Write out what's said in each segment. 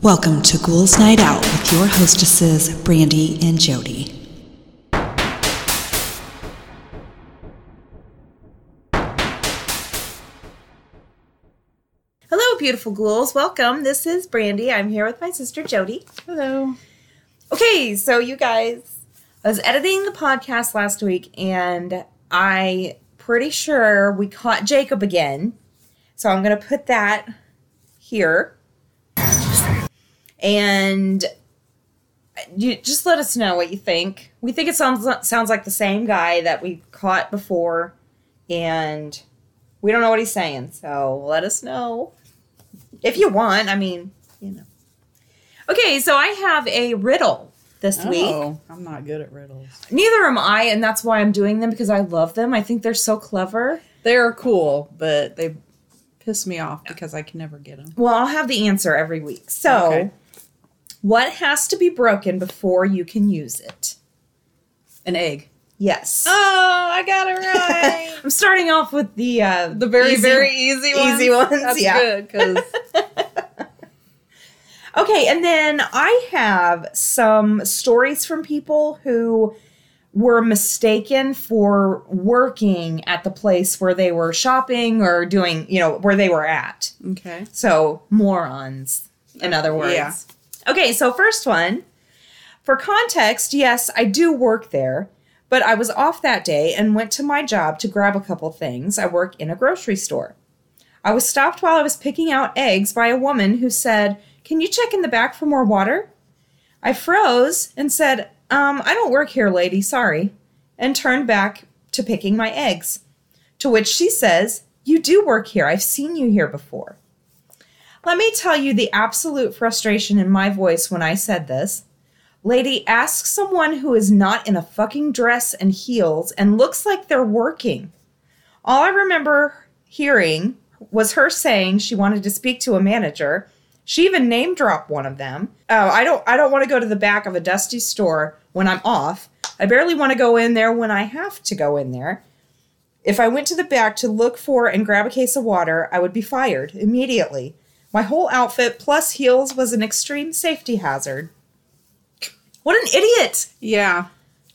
Welcome to Ghouls Night Out with your hostesses, Brandy and Jody. Hello, beautiful ghouls. Welcome. This is Brandy. I'm here with my sister Jody. Hello. Okay, so you guys, I was editing the podcast last week and I pretty sure we caught Jacob again. So I'm going to put that here. And you just let us know what you think. We think it sounds sounds like the same guy that we caught before and we don't know what he's saying. So let us know if you want. I mean, you know. Okay, so I have a riddle this oh, week. Oh, I'm not good at riddles. Neither am I, and that's why I'm doing them because I love them. I think they're so clever. They're cool, but they piss me off because I can never get them. Well, I'll have the answer every week. So, Okay. What has to be broken before you can use it? An egg. Yes. Oh, I got it right. I'm starting off with the uh, the very, easy- very easy ones. easy ones, That's yeah. good because Okay, and then I have some stories from people who were mistaken for working at the place where they were shopping or doing, you know, where they were at. okay. So, morons, in other words. Yeah. Okay, so first one. For context, yes, I do work there, but I was off that day and went to my job to grab a couple things. I work in a grocery store. I was stopped while I was picking out eggs by a woman who said, Can you check in the back for more water? I froze and said, Um, I don't work here, lady, sorry, and turned back to picking my eggs. To which she says, You do work here. I've seen you here before. Let me tell you the absolute frustration in my voice when I said this. Lady, ask someone who is not in a fucking dress and heels and looks like they're working. All I remember hearing was her saying she wanted to speak to a manager. She even name dropped one of them. Oh, I don't I don't want to go to the back of a dusty store when I'm off. I barely want to go in there when I have to go in there. If I went to the back to look for and grab a case of water, I would be fired immediately. My whole outfit plus heels was an extreme safety hazard. What an idiot! Yeah.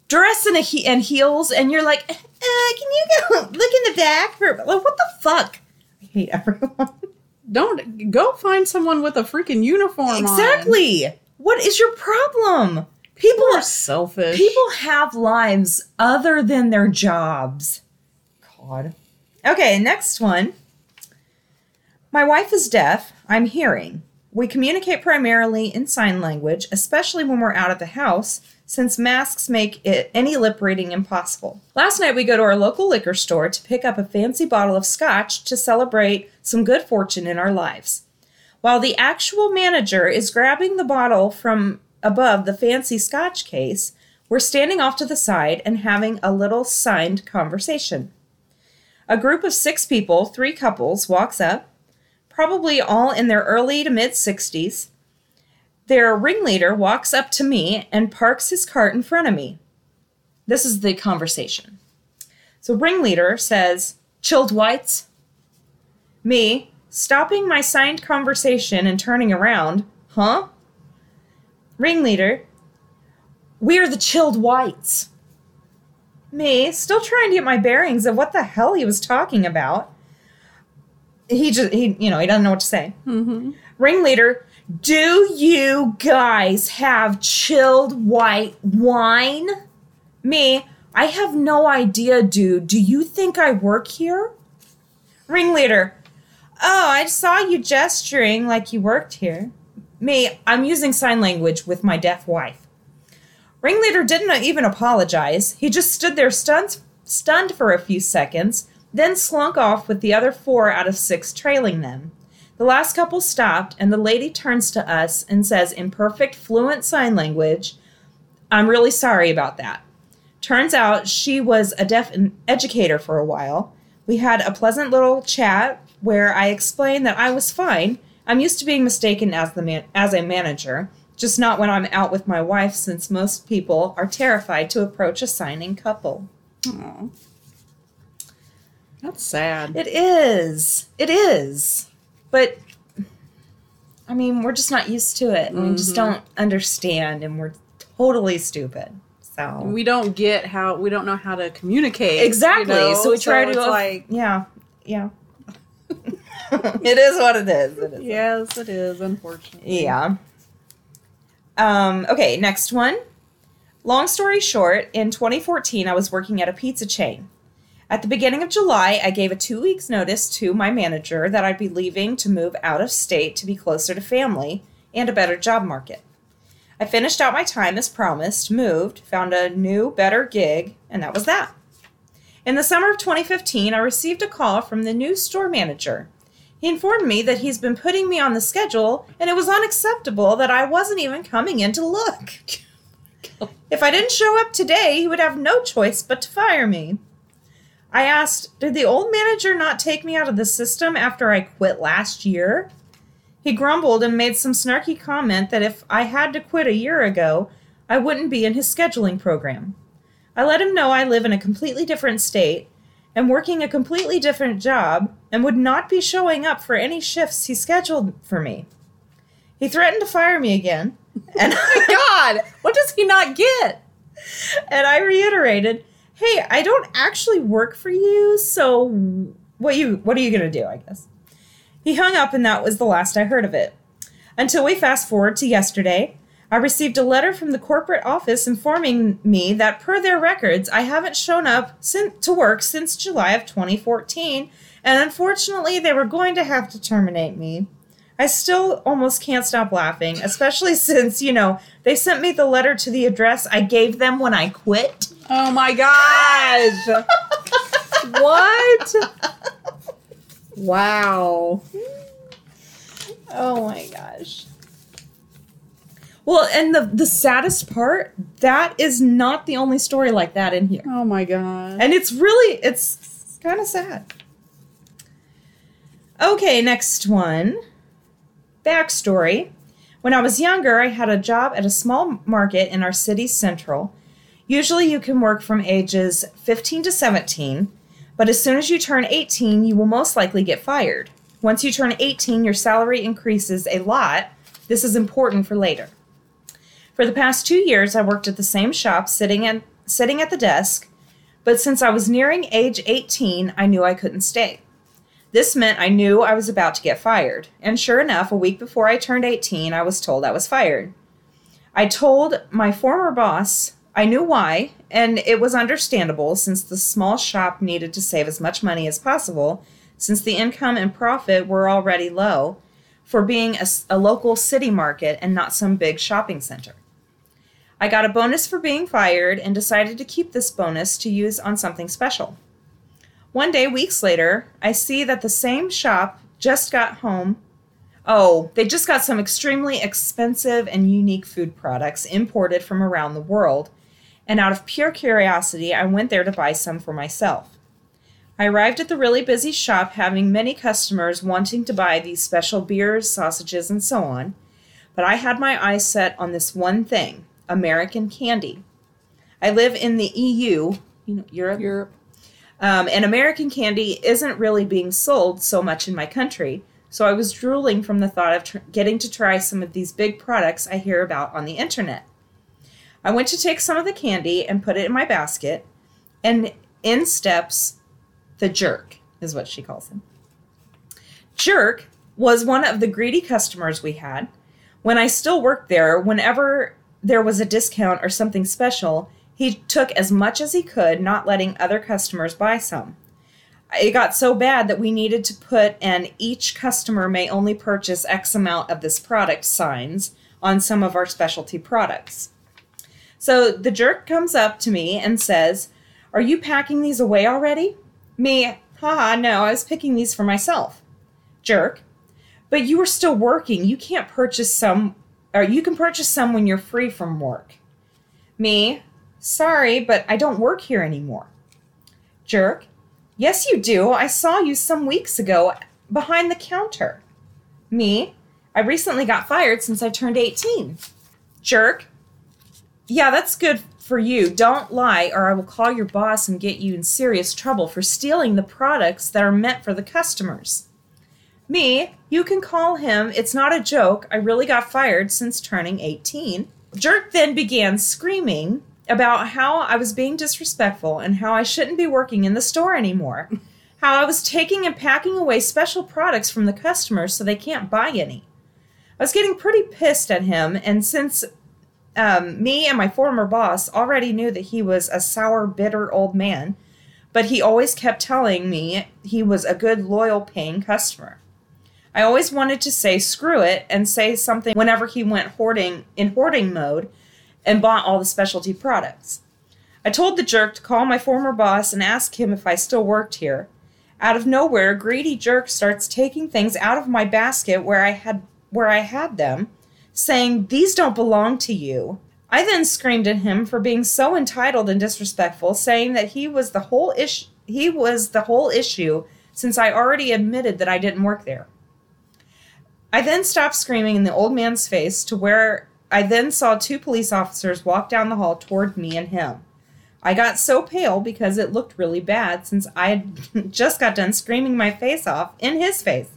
Dress in a he- and heels, and you're like, uh, can you go look in the back? Or, like, what the fuck? I hate everyone. Don't go find someone with a freaking uniform on. exactly. What is your problem? People People are selfish. People have lives other than their jobs. God. Okay, next one. My wife is deaf. I'm hearing. We communicate primarily in sign language, especially when we're out of the house, since masks make it any lip reading impossible. Last night we go to our local liquor store to pick up a fancy bottle of scotch to celebrate some good fortune in our lives. While the actual manager is grabbing the bottle from above the fancy scotch case, we're standing off to the side and having a little signed conversation. A group of six people, three couples, walks up, probably all in their early to mid 60s. Their ringleader walks up to me and parks his cart in front of me. This is the conversation. So, ringleader says, Chilled whites? Me, stopping my signed conversation and turning around, huh? Ringleader, we're the chilled whites. Me, still trying to get my bearings of what the hell he was talking about. He just, he, you know, he doesn't know what to say. Mm-hmm. Ringleader, do you guys have chilled white wine? Me, I have no idea, dude. Do you think I work here? Ringleader, oh, I saw you gesturing like you worked here. Me, I'm using sign language with my deaf wife. Ringleader didn't even apologize. He just stood there stunned, stunned for a few seconds, then slunk off with the other four out of six trailing them. The last couple stopped, and the lady turns to us and says in perfect, fluent sign language, I'm really sorry about that. Turns out she was a deaf educator for a while. We had a pleasant little chat where I explained that I was fine. I'm used to being mistaken as the man- as a manager, just not when I'm out with my wife since most people are terrified to approach a signing couple. Aw. That's sad. It is. It is. But I mean, we're just not used to it, and we just don't understand, and we're totally stupid. So We don't get how we don't know how to communicate. you exactly. know? So we try to it's like yeah, yeah. it is what it is. It is. yes, it is unfortunately. Yeah. Um, okay, next one. Long story short, in 2014, I was working at a pizza chain. At the beginning of July, I gave a two weeks notice to my manager that I'd be leaving to move out of state to be closer to family and a better job market. I finished out my time as promised, moved, found a new, better gig, and that was that. In the summer of 2015, I received a call from the new store manager. He informed me that he's been putting me on the schedule and it was unacceptable that I wasn't even coming in to look. if I didn't show up today, he would have no choice but to fire me. I asked, Did the old manager not take me out of the system after I quit last year? He grumbled and made some snarky comment that if I had to quit a year ago, I wouldn't be in his scheduling program. I let him know I live in a completely different state am working a completely different job and would not be showing up for any shifts he scheduled for me. He threatened to fire me again, oh and God, what does he not get? and I reiterated, "Hey, I don't actually work for you, so what you what are you going to do, I guess?" He hung up and that was the last I heard of it. Until we fast forward to yesterday, I received a letter from the corporate office informing me that per their records, I haven't shown up to work since July of 2014, and unfortunately, they were going to have to terminate me. I still almost can't stop laughing, especially since, you know, they sent me the letter to the address I gave them when I quit. Oh my gosh. what? Wow. Oh my gosh. Well, and the the saddest part, that is not the only story like that in here. Oh my god. And it's really it's kind of sad. Okay, next one. Backstory. When I was younger, I had a job at a small market in our city's central. Usually you can work from ages 15 to 17, but as soon as you turn 18, you will most likely get fired. Once you turn 18, your salary increases a lot. This is important for later. For the past two years, I worked at the same shop, sitting at, sitting at the desk, but since I was nearing age 18, I knew I couldn't stay. This meant I knew I was about to get fired, and sure enough, a week before I turned 18, I was told I was fired. I told my former boss I knew why, and it was understandable since the small shop needed to save as much money as possible, since the income and profit were already low, for being a, a local city market and not some big shopping center. I got a bonus for being fired and decided to keep this bonus to use on something special. One day, weeks later, I see that the same shop just got home. Oh, they just got some extremely expensive and unique food products imported from around the world, and out of pure curiosity, I went there to buy some for myself. I arrived at the really busy shop having many customers wanting to buy these special beers, sausages, and so on, but I had my eyes set on this one thing American candy. I live in the EU, you know, Europe, Europe. Um, and American candy isn't really being sold so much in my country, so I was drooling from the thought of tr- getting to try some of these big products I hear about on the internet. I went to take some of the candy and put it in my basket, and in steps the jerk, is what she calls him. Jerk was one of the greedy customers we had. When I still worked there, whenever there was a discount or something special, he took as much as he could, not letting other customers buy some. It got so bad that we needed to put an each customer may only purchase X amount of this product signs on some of our specialty products. So the jerk comes up to me and says, Are you packing these away already? Me, haha, no, I was picking these for myself. Jerk, but you are still working. You can't purchase some, or you can purchase some when you're free from work. Me, sorry, but I don't work here anymore. Jerk, yes, you do. I saw you some weeks ago behind the counter. Me, I recently got fired since I turned 18. Jerk, yeah, that's good for you. Don't lie, or I will call your boss and get you in serious trouble for stealing the products that are meant for the customers. Me, you can call him. It's not a joke. I really got fired since turning 18. Jerk then began screaming about how I was being disrespectful and how I shouldn't be working in the store anymore. How I was taking and packing away special products from the customers so they can't buy any. I was getting pretty pissed at him, and since um, me and my former boss already knew that he was a sour, bitter old man, but he always kept telling me he was a good, loyal, paying customer. I always wanted to say screw it and say something whenever he went hoarding in hoarding mode and bought all the specialty products. I told the jerk to call my former boss and ask him if I still worked here. Out of nowhere, greedy jerk starts taking things out of my basket where I had where I had them, saying, "These don't belong to you." I then screamed at him for being so entitled and disrespectful, saying that he was the whole issue he was the whole issue since I already admitted that I didn't work there. I then stopped screaming in the old man's face to where I then saw two police officers walk down the hall toward me and him. I got so pale because it looked really bad since I had just got done screaming my face off in his face.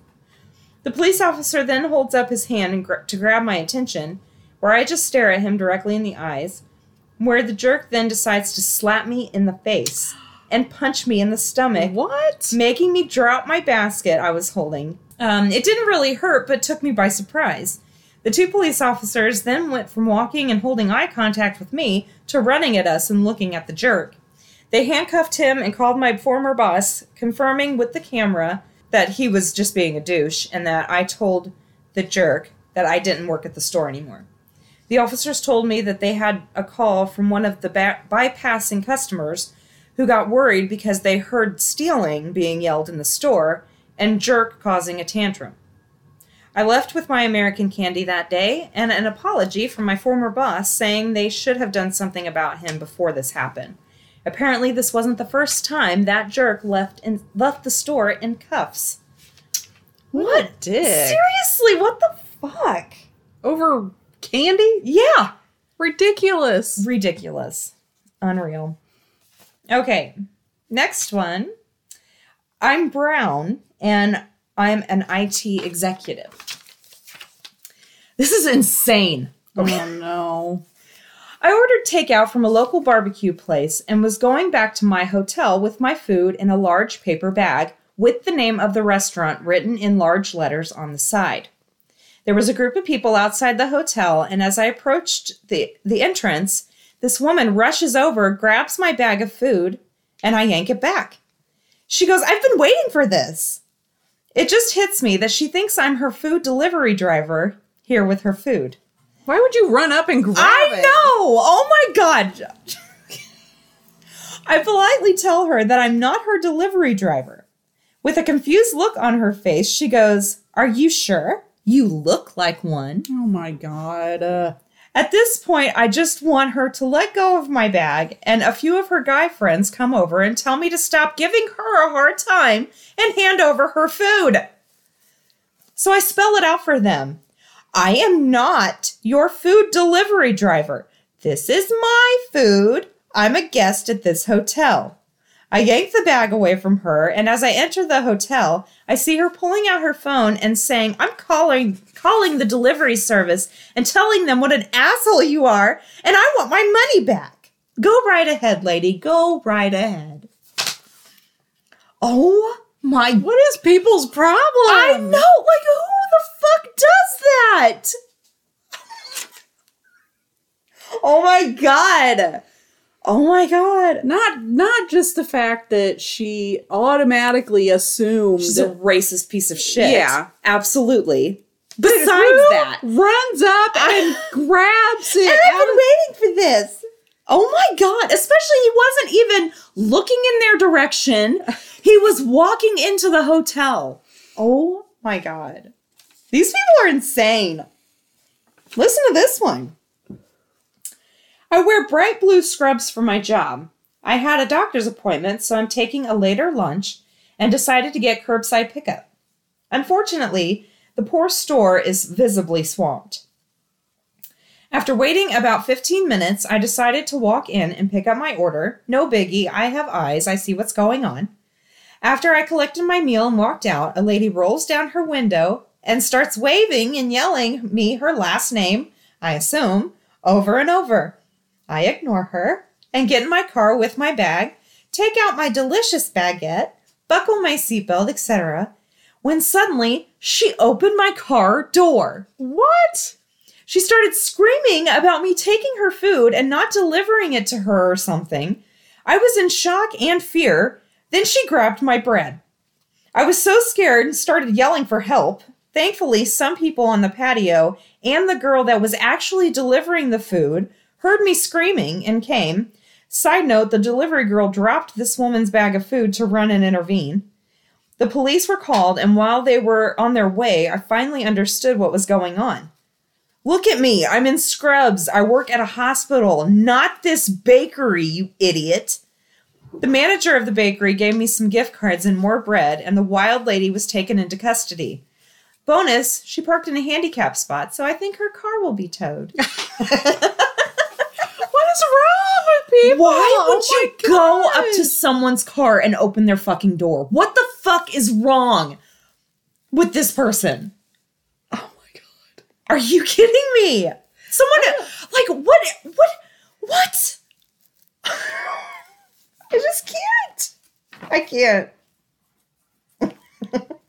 The police officer then holds up his hand to grab my attention, where I just stare at him directly in the eyes, where the jerk then decides to slap me in the face and punch me in the stomach What? making me drop my basket I was holding. Um, it didn't really hurt, but took me by surprise. The two police officers then went from walking and holding eye contact with me to running at us and looking at the jerk. They handcuffed him and called my former boss, confirming with the camera that he was just being a douche and that I told the jerk that I didn't work at the store anymore. The officers told me that they had a call from one of the ba- bypassing customers who got worried because they heard stealing being yelled in the store and Jerk causing a tantrum. I left with my American candy that day and an apology from my former boss saying they should have done something about him before this happened. Apparently, this wasn't the first time that jerk left in, left the store in cuffs. What a. Seriously, what the fuck? Over candy? Yeah, Ridiculous. ridiculous. Unreal. Okay, next one. I'm Brown and I'm an IT executive. This is insane. Oh no. I ordered takeout from a local barbecue place and was going back to my hotel with my food in a large paper bag with the name of the restaurant written in large letters on the side. There was a group of people outside the hotel, and as I approached the, the entrance, this woman rushes over, grabs my bag of food, and I yank it back. She goes, I've been waiting for this. It just hits me that she thinks I'm her food delivery driver here with her food. Why would you run up and grab I it? know. Oh my god. I politely tell her that I'm not her delivery driver. With a confused look on her face, she goes, "Are you sure? You look like one." Oh my god. Uh, At this point, I just want her to let go of my bag, and a few of her guy friends come over and tell me to stop giving her a hard time and hand over her food. So I spell it out for them. I am not your food delivery driver. This is my food. I'm a guest at this hotel. I yank the bag away from her, and as I enter the hotel, I see her pulling out her phone and saying, I'm calling calling the delivery service and telling them what an asshole you are, and I want my money back. Go right ahead, lady. Go right ahead. Oh my what is people's problem? I know, like who fuck does that? oh my god. Oh my god. Not not just the fact that she automatically assumed She's a racist piece of shit. Yeah. Absolutely. Besides that. runs up and grabs it. And I've been of- waiting for this. Oh my god. Especially he wasn't even looking in their direction. He was walking into the hotel. Oh my god. These people are insane. Listen to this one. I wear bright blue scrubs for my job. I had a doctor's appointment, so I'm taking a later lunch and decided to get curbside pickup. Unfortunately, the poor store is visibly swamped. After waiting about 15 minutes, I decided to walk in and pick up my order. No biggie, I have eyes, I see what's going on. After I collected my meal and walked out, a lady rolls down her window and starts waving and yelling me her last name, I assume, over and over. I ignore her and get in my car with my bag, take out my delicious baguette, buckle my seatbelt, etc. When suddenly she opened my car door. What? She started screaming about me taking her food and not delivering it to her or something. I was in shock and fear. Then she grabbed my bread. I was so scared and started yelling for help. Thankfully, some people on the patio and the girl that was actually delivering the food heard me screaming and came. Side note the delivery girl dropped this woman's bag of food to run and intervene. The police were called, and while they were on their way, I finally understood what was going on. Look at me. I'm in scrubs. I work at a hospital, not this bakery, you idiot. The manager of the bakery gave me some gift cards and more bread, and the wild lady was taken into custody. Bonus, she parked in a handicap spot, so I think her car will be towed. What is wrong with people? Why oh would Oh you go up to someone's car and open their fucking door? What the fuck is wrong with this person? Oh my god. Are you kidding me? Someone like what what what? I just can't. I can't.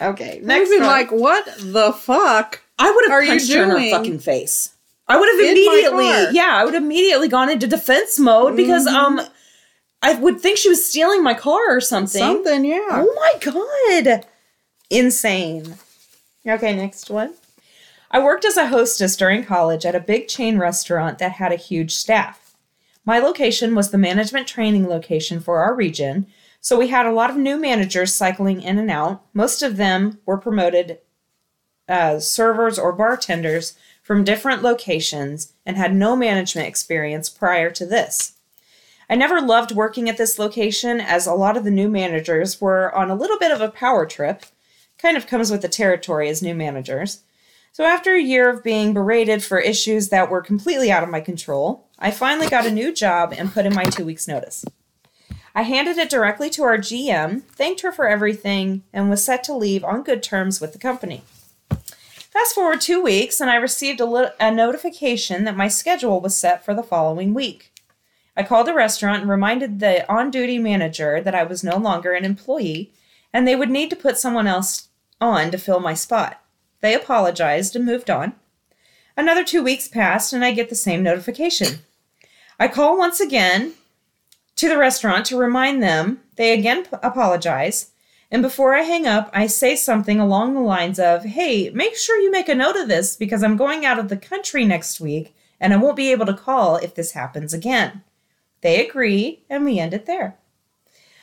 okay, next one. like, what the fuck? I would have punched her in her fucking face. I would have In immediately. Mm-hmm. yeah, I would have immediately gone into defense mode because um, I would think she was stealing my car or something. Something, yeah. Oh my god. Insane. Okay, next one. I worked as a hostess during college at a big chain restaurant that had a huge staff. My location was the management training location for our region, so we had a lot of new managers cycling in and out. Most of them were promoted as servers or bartenders from different locations and had no management experience prior to this. I never loved working at this location as a lot of the new managers were on a little bit of a power trip. Kind of comes with the territory as new managers. So, after a year of being berated for issues that were completely out of my control, I finally got a new job and put in my two weeks' notice. I handed it directly to our GM, thanked her for everything, and was set to leave on good terms with the company. Fast forward two weeks, and I received a, lit- a notification that my schedule was set for the following week. I called the restaurant and reminded the on duty manager that I was no longer an employee and they would need to put someone else on to fill my spot. They apologized and moved on. Another two weeks passed and I get the same notification. I call once again to the restaurant to remind them. They again p- apologize. And before I hang up, I say something along the lines of, Hey, make sure you make a note of this because I'm going out of the country next week and I won't be able to call if this happens again. They agree, and we end it there.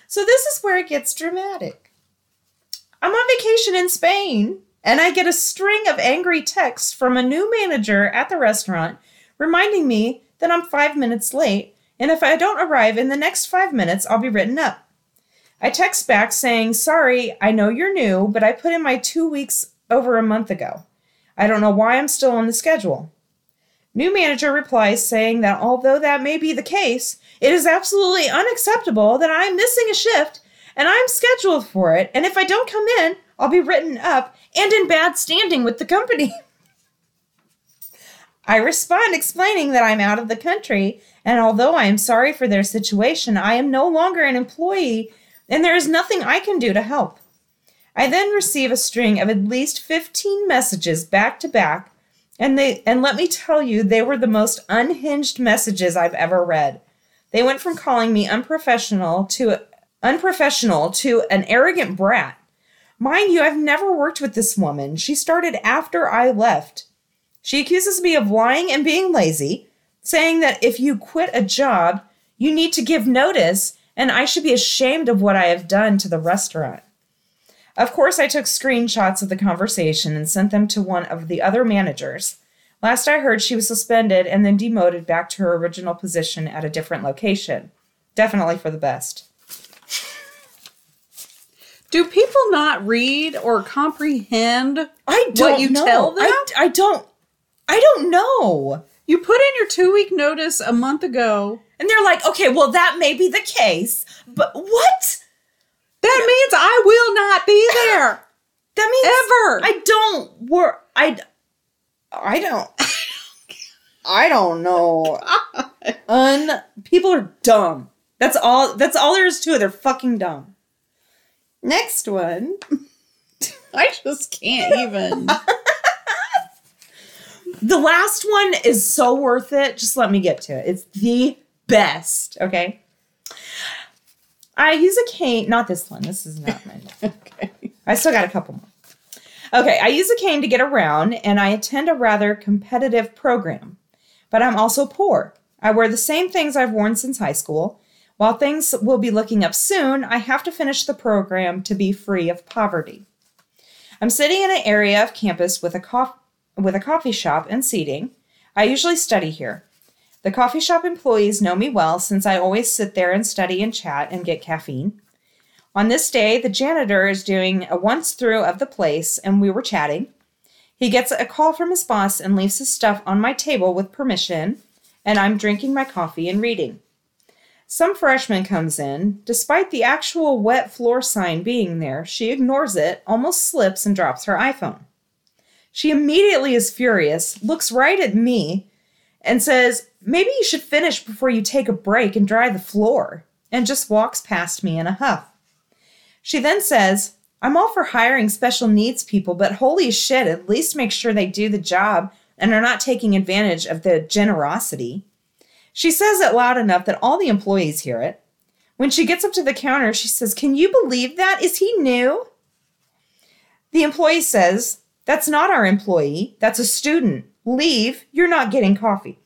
So, this is where it gets dramatic. I'm on vacation in Spain, and I get a string of angry texts from a new manager at the restaurant reminding me that I'm five minutes late, and if I don't arrive in the next five minutes, I'll be written up. I text back saying, Sorry, I know you're new, but I put in my two weeks over a month ago. I don't know why I'm still on the schedule. New manager replies saying that although that may be the case, it is absolutely unacceptable that I'm missing a shift and I'm scheduled for it, and if I don't come in, I'll be written up and in bad standing with the company. I respond explaining that I'm out of the country, and although I am sorry for their situation, I am no longer an employee and there is nothing I can do to help. I then receive a string of at least 15 messages back to back, and they and let me tell you, they were the most unhinged messages I've ever read. They went from calling me unprofessional to unprofessional to an arrogant brat. Mind you, I've never worked with this woman. She started after I left. She accuses me of lying and being lazy, saying that if you quit a job, you need to give notice, and I should be ashamed of what I have done to the restaurant. Of course, I took screenshots of the conversation and sent them to one of the other managers. Last I heard, she was suspended and then demoted back to her original position at a different location. Definitely for the best. Do people not read or comprehend I don't what you know. tell them? I, I don't. I don't know. You put in your two week notice a month ago. And they're like, okay, well, that may be the case, but what? That means I will not be there. That means Ever. I don't work. I. I don't. I don't know. Un. People are dumb. That's all. That's all there is to it. They're fucking dumb. Next one. I just can't even. The last one is so worth it. Just let me get to it. It's the best. Okay. I use a cane. Not this one. This is not mine. okay. I still got a couple more. Okay, I use a cane to get around, and I attend a rather competitive program. But I'm also poor. I wear the same things I've worn since high school. While things will be looking up soon, I have to finish the program to be free of poverty. I'm sitting in an area of campus with a cof- with a coffee shop and seating. I usually study here. The coffee shop employees know me well since I always sit there and study and chat and get caffeine. On this day, the janitor is doing a once through of the place and we were chatting. He gets a call from his boss and leaves his stuff on my table with permission, and I'm drinking my coffee and reading. Some freshman comes in. Despite the actual wet floor sign being there, she ignores it, almost slips, and drops her iPhone. She immediately is furious, looks right at me, and says, Maybe you should finish before you take a break and dry the floor, and just walks past me in a huff. She then says, I'm all for hiring special needs people, but holy shit, at least make sure they do the job and are not taking advantage of the generosity. She says it loud enough that all the employees hear it. When she gets up to the counter, she says, Can you believe that? Is he new? The employee says, That's not our employee. That's a student. Leave. You're not getting coffee.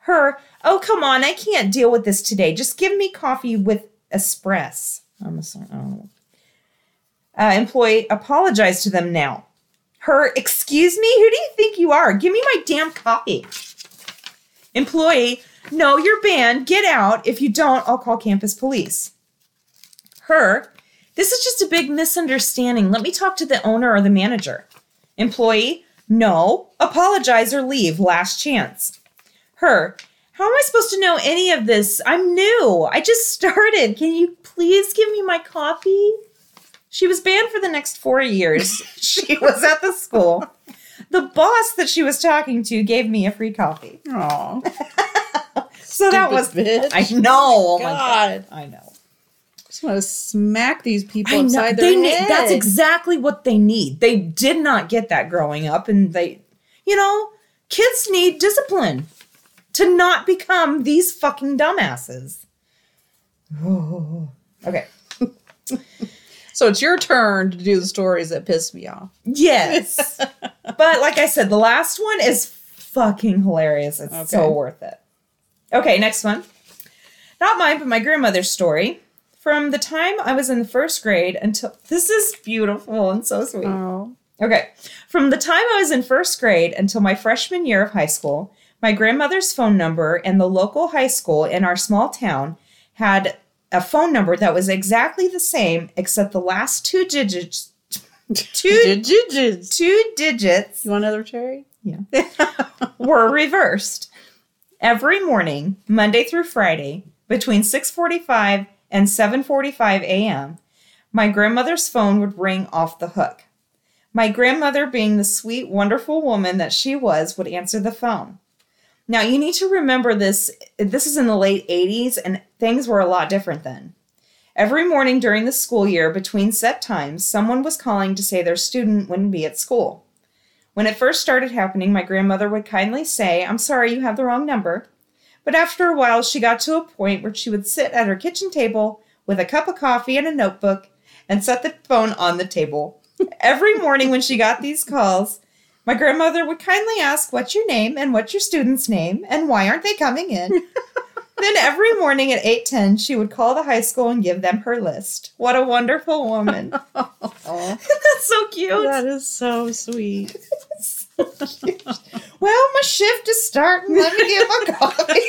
Her, Oh, come on. I can't deal with this today. Just give me coffee with espresso. I'm sorry. Don't. Uh, employee, apologize to them now. Her, excuse me? Who do you think you are? Give me my damn coffee. Employee, no, you're banned. Get out. If you don't, I'll call campus police. Her, this is just a big misunderstanding. Let me talk to the owner or the manager. Employee, no, apologize or leave. Last chance. Her, how am I supposed to know any of this? I'm new. I just started. Can you please give me my coffee? She was banned for the next four years. she was at the school. The boss that she was talking to gave me a free coffee. Aw. So that was bitch. I know. Oh my god. I know. Just want to smack these people I know. upside They their need, that's exactly what they need. They did not get that growing up, and they, you know, kids need discipline to not become these fucking dumbasses. okay. So it's your turn to do the stories that piss me off. Yes. but like I said, the last one is fucking hilarious. It's so worth it. Okay, next one. Not mine, but my grandmother's story. From the time I was in the first grade until this is beautiful and so sweet. Oh. Okay. From the time I was in first grade until my freshman year of high school, my grandmother's phone number and the local high school in our small town had a phone number that was exactly the same, except the last two digits, two, You two digits you want another cherry? Yeah were reversed. Every morning, Monday through Friday, between 6:45 and 7:45 a.m., my grandmother's phone would ring off the hook. My grandmother, being the sweet, wonderful woman that she was, would answer the phone. Now, you need to remember this this is in the late 80s and things were a lot different then. Every morning during the school year, between set times, someone was calling to say their student wouldn't be at school. When it first started happening, my grandmother would kindly say, I'm sorry, you have the wrong number. But after a while, she got to a point where she would sit at her kitchen table with a cup of coffee and a notebook and set the phone on the table. Every morning when she got these calls, my grandmother would kindly ask, What's your name and what's your student's name and why aren't they coming in? then every morning at 8:10, she would call the high school and give them her list. What a wonderful woman. That's so cute. That is so sweet. Well, my shift is starting. Let me get my coffee.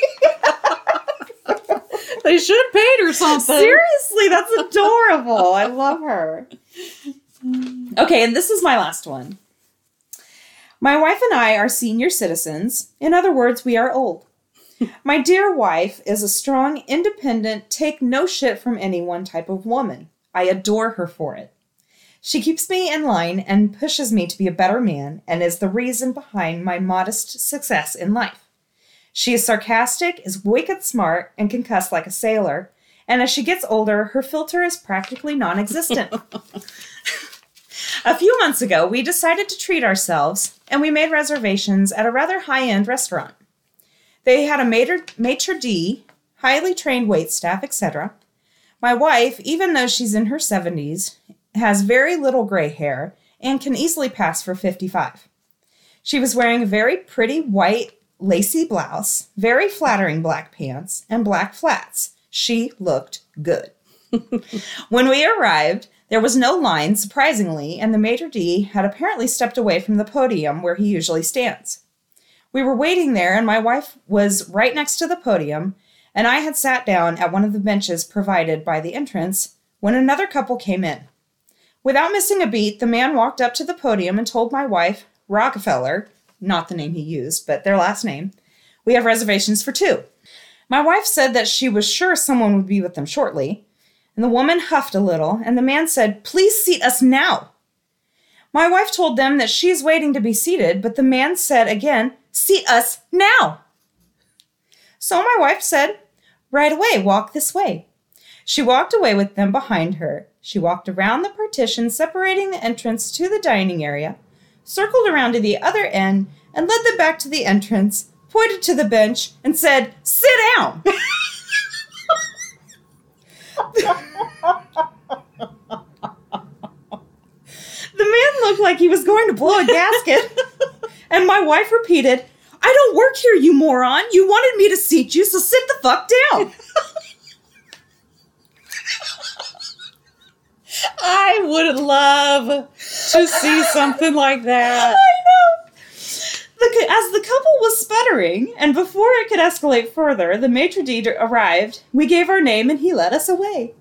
They should have paid her something. Seriously, that's adorable. I love her. Okay, and this is my last one. My wife and I are senior citizens. In other words, we are old. My dear wife is a strong, independent, take no shit from anyone type of woman. I adore her for it. She keeps me in line and pushes me to be a better man and is the reason behind my modest success in life. She is sarcastic, is wicked smart, and can cuss like a sailor. And as she gets older, her filter is practically non existent. a few months ago, we decided to treat ourselves and we made reservations at a rather high end restaurant. They had a maitre, maitre d', highly trained wait staff, etc. My wife, even though she's in her 70s, has very little gray hair and can easily pass for 55. She was wearing a very pretty white lacy blouse, very flattering black pants, and black flats. She looked good. when we arrived, there was no line, surprisingly, and the maitre d' had apparently stepped away from the podium where he usually stands. We were waiting there, and my wife was right next to the podium, and I had sat down at one of the benches provided by the entrance when another couple came in. Without missing a beat, the man walked up to the podium and told my wife, Rockefeller, not the name he used, but their last name, we have reservations for two. My wife said that she was sure someone would be with them shortly, and the woman huffed a little, and the man said, Please seat us now. My wife told them that she is waiting to be seated, but the man said again, Seat us now. So my wife said, Right away, walk this way. She walked away with them behind her. She walked around the partition separating the entrance to the dining area, circled around to the other end, and led them back to the entrance, pointed to the bench, and said, Sit down. the man looked like he was going to blow a gasket, and my wife repeated, I don't work here, you moron. You wanted me to seat you, so sit the fuck down. I would love to see something like that. I know. The, as the couple was sputtering, and before it could escalate further, the maitre d' arrived. We gave our name, and he led us away.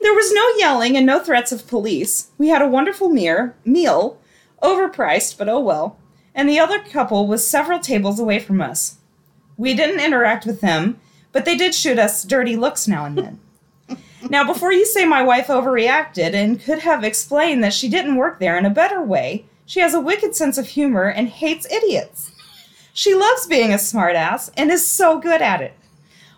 There was no yelling and no threats of police. We had a wonderful meal, overpriced, but oh well. And the other couple was several tables away from us. We didn't interact with them, but they did shoot us dirty looks now and then. Now, before you say my wife overreacted and could have explained that she didn't work there in a better way, she has a wicked sense of humor and hates idiots. She loves being a smartass and is so good at it.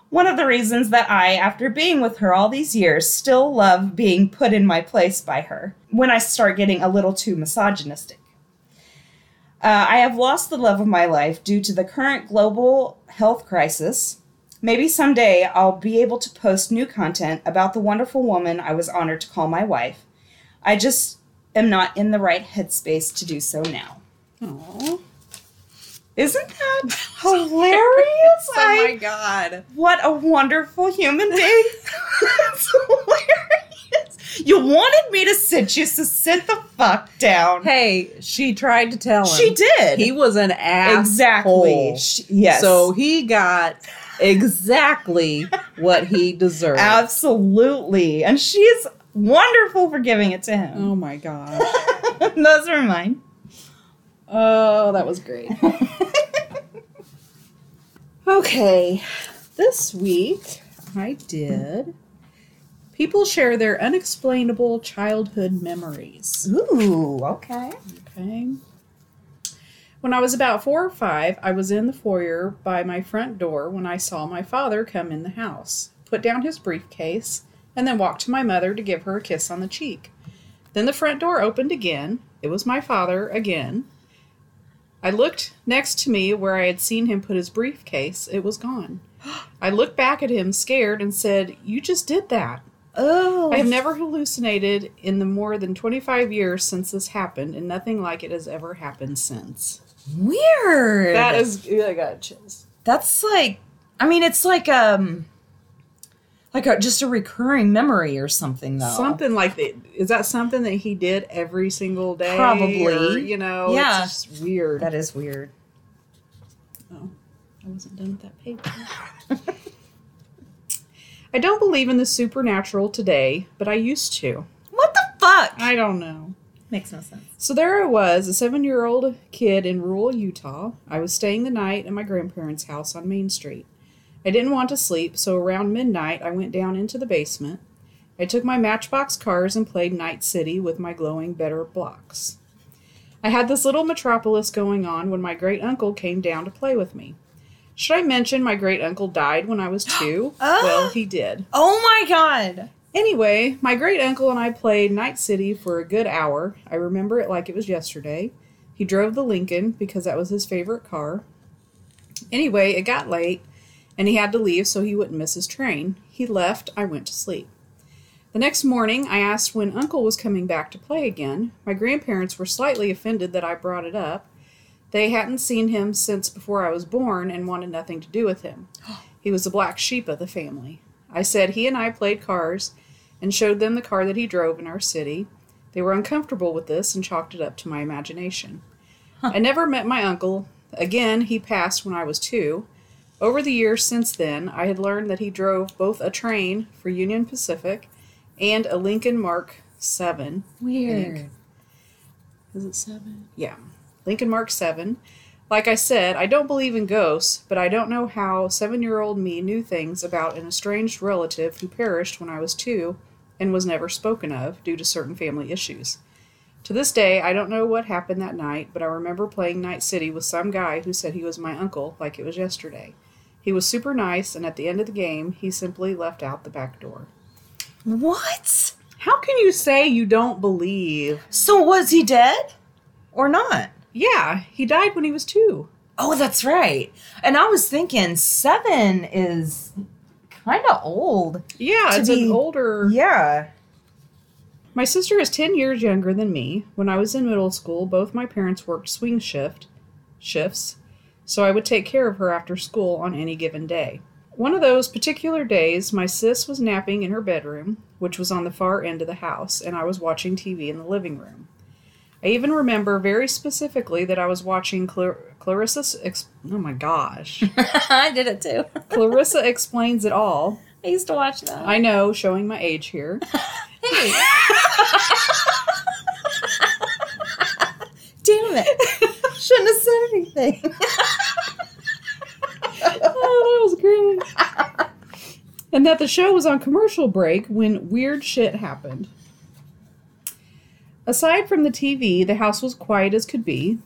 One of the reasons that I, after being with her all these years, still love being put in my place by her when I start getting a little too misogynistic. Uh, I have lost the love of my life due to the current global health crisis. Maybe someday I'll be able to post new content about the wonderful woman I was honored to call my wife. I just am not in the right headspace to do so now. Aww. Isn't that hilarious? Oh my I- god. what a wonderful human being. That's hilarious. You wanted me to sit you, so sit the fuck down. Hey, she tried to tell him. She did. He was an asshole. exactly. She- yes. So he got exactly what he deserved. Absolutely. And she's wonderful for giving it to him. oh my god. Those are mine. Oh, that was great. okay. This week I did people share their unexplainable childhood memories. Ooh, okay. Okay. When I was about four or five, I was in the foyer by my front door when I saw my father come in the house, put down his briefcase, and then walk to my mother to give her a kiss on the cheek. Then the front door opened again. It was my father again. I looked next to me where I had seen him put his briefcase. It was gone. I looked back at him, scared, and said, You just did that. Oh. I have never hallucinated in the more than 25 years since this happened, and nothing like it has ever happened since. Weird. That is, I got chills. That's like, I mean, it's like um, like a, just a recurring memory or something, though. Something like that. Is that something that he did every single day? Probably. Or, you know, Yeah. it's just weird. That is weird. Oh, I wasn't done with that paper. I don't believe in the supernatural today, but I used to. What the fuck? I don't know. Makes no sense. So there I was, a seven year old kid in rural Utah. I was staying the night at my grandparents' house on Main Street. I didn't want to sleep, so around midnight I went down into the basement. I took my Matchbox cars and played Night City with my glowing better blocks. I had this little metropolis going on when my great uncle came down to play with me. Should I mention my great uncle died when I was two? Ah. Well, he did. Oh my god. Anyway, my great uncle and I played Night City for a good hour. I remember it like it was yesterday. He drove the Lincoln because that was his favorite car. Anyway, it got late and he had to leave so he wouldn't miss his train. He left, I went to sleep. The next morning, I asked when Uncle was coming back to play again. My grandparents were slightly offended that I brought it up. They hadn't seen him since before I was born and wanted nothing to do with him. He was the black sheep of the family. I said he and I played cars and showed them the car that he drove in our city. They were uncomfortable with this and chalked it up to my imagination. I never met my uncle. Again, he passed when I was two. Over the years since then, I had learned that he drove both a train for Union Pacific and a Lincoln Mark 7. Weird. Is it 7? Yeah. Lincoln Mark 7. Like I said, I don't believe in ghosts, but I don't know how seven year old me knew things about an estranged relative who perished when I was two and was never spoken of due to certain family issues. To this day, I don't know what happened that night, but I remember playing Night City with some guy who said he was my uncle like it was yesterday. He was super nice, and at the end of the game, he simply left out the back door. What? How can you say you don't believe? So was he dead or not? Yeah, he died when he was two. Oh, that's right. And I was thinking seven is kind of old. Yeah, it's be- an older. Yeah. My sister is 10 years younger than me. When I was in middle school, both my parents worked swing shift shifts, so I would take care of her after school on any given day. One of those particular days, my sis was napping in her bedroom, which was on the far end of the house, and I was watching TV in the living room. I even remember very specifically that I was watching Clar- Clarissa. Ex- oh my gosh. I did it too. Clarissa Explains It All. I used to watch that. I know, showing my age here. Hey. Damn it. Shouldn't have said anything. oh, that was great. and that the show was on commercial break when weird shit happened. Aside from the TV, the house was quiet as could be.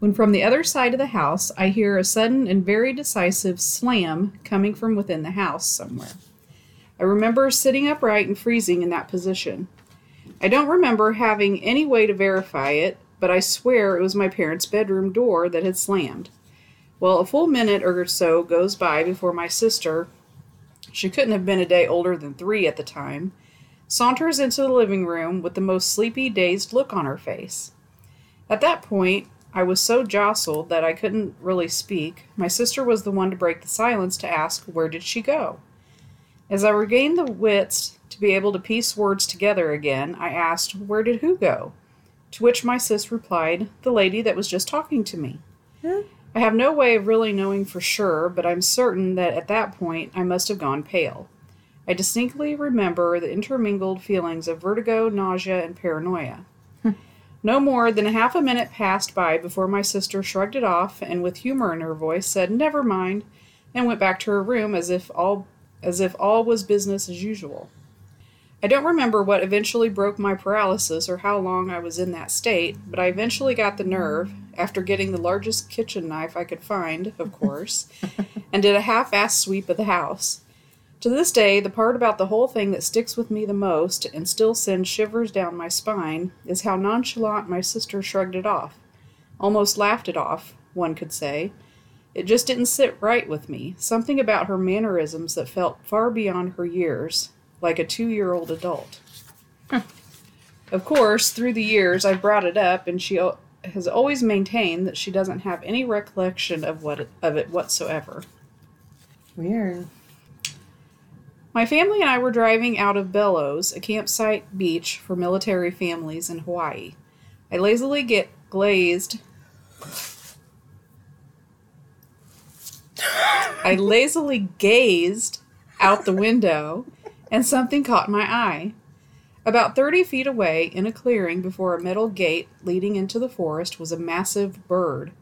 When from the other side of the house, I hear a sudden and very decisive slam coming from within the house somewhere. I remember sitting upright and freezing in that position. I don't remember having any way to verify it, but I swear it was my parents' bedroom door that had slammed. Well, a full minute or so goes by before my sister, she couldn't have been a day older than three at the time, saunters into the living room with the most sleepy, dazed look on her face. At that point, I was so jostled that I couldn't really speak. My sister was the one to break the silence to ask, Where did she go? As I regained the wits to be able to piece words together again, I asked, Where did who go? To which my sis replied, The lady that was just talking to me. I have no way of really knowing for sure, but I'm certain that at that point I must have gone pale. I distinctly remember the intermingled feelings of vertigo, nausea, and paranoia. Hmm. no more than a half a minute passed by before my sister shrugged it off and with humor in her voice said, "Never mind," and went back to her room as if all as if all was business as usual. I don't remember what eventually broke my paralysis or how long I was in that state, but I eventually got the nerve, after getting the largest kitchen knife I could find, of course, and did a half assed sweep of the house. To this day, the part about the whole thing that sticks with me the most and still sends shivers down my spine is how nonchalant my sister shrugged it off. Almost laughed it off, one could say. It just didn't sit right with me. Something about her mannerisms that felt far beyond her years, like a two year old adult. Of course, through the years, I've brought it up, and she o- has always maintained that she doesn't have any recollection of what of it whatsoever. Weird. My family and I were driving out of Bellows, a campsite beach for military families in Hawaii. I lazily get glazed. I lazily gazed out the window, and something caught my eye. About 30 feet away, in a clearing before a metal gate leading into the forest, was a massive bird.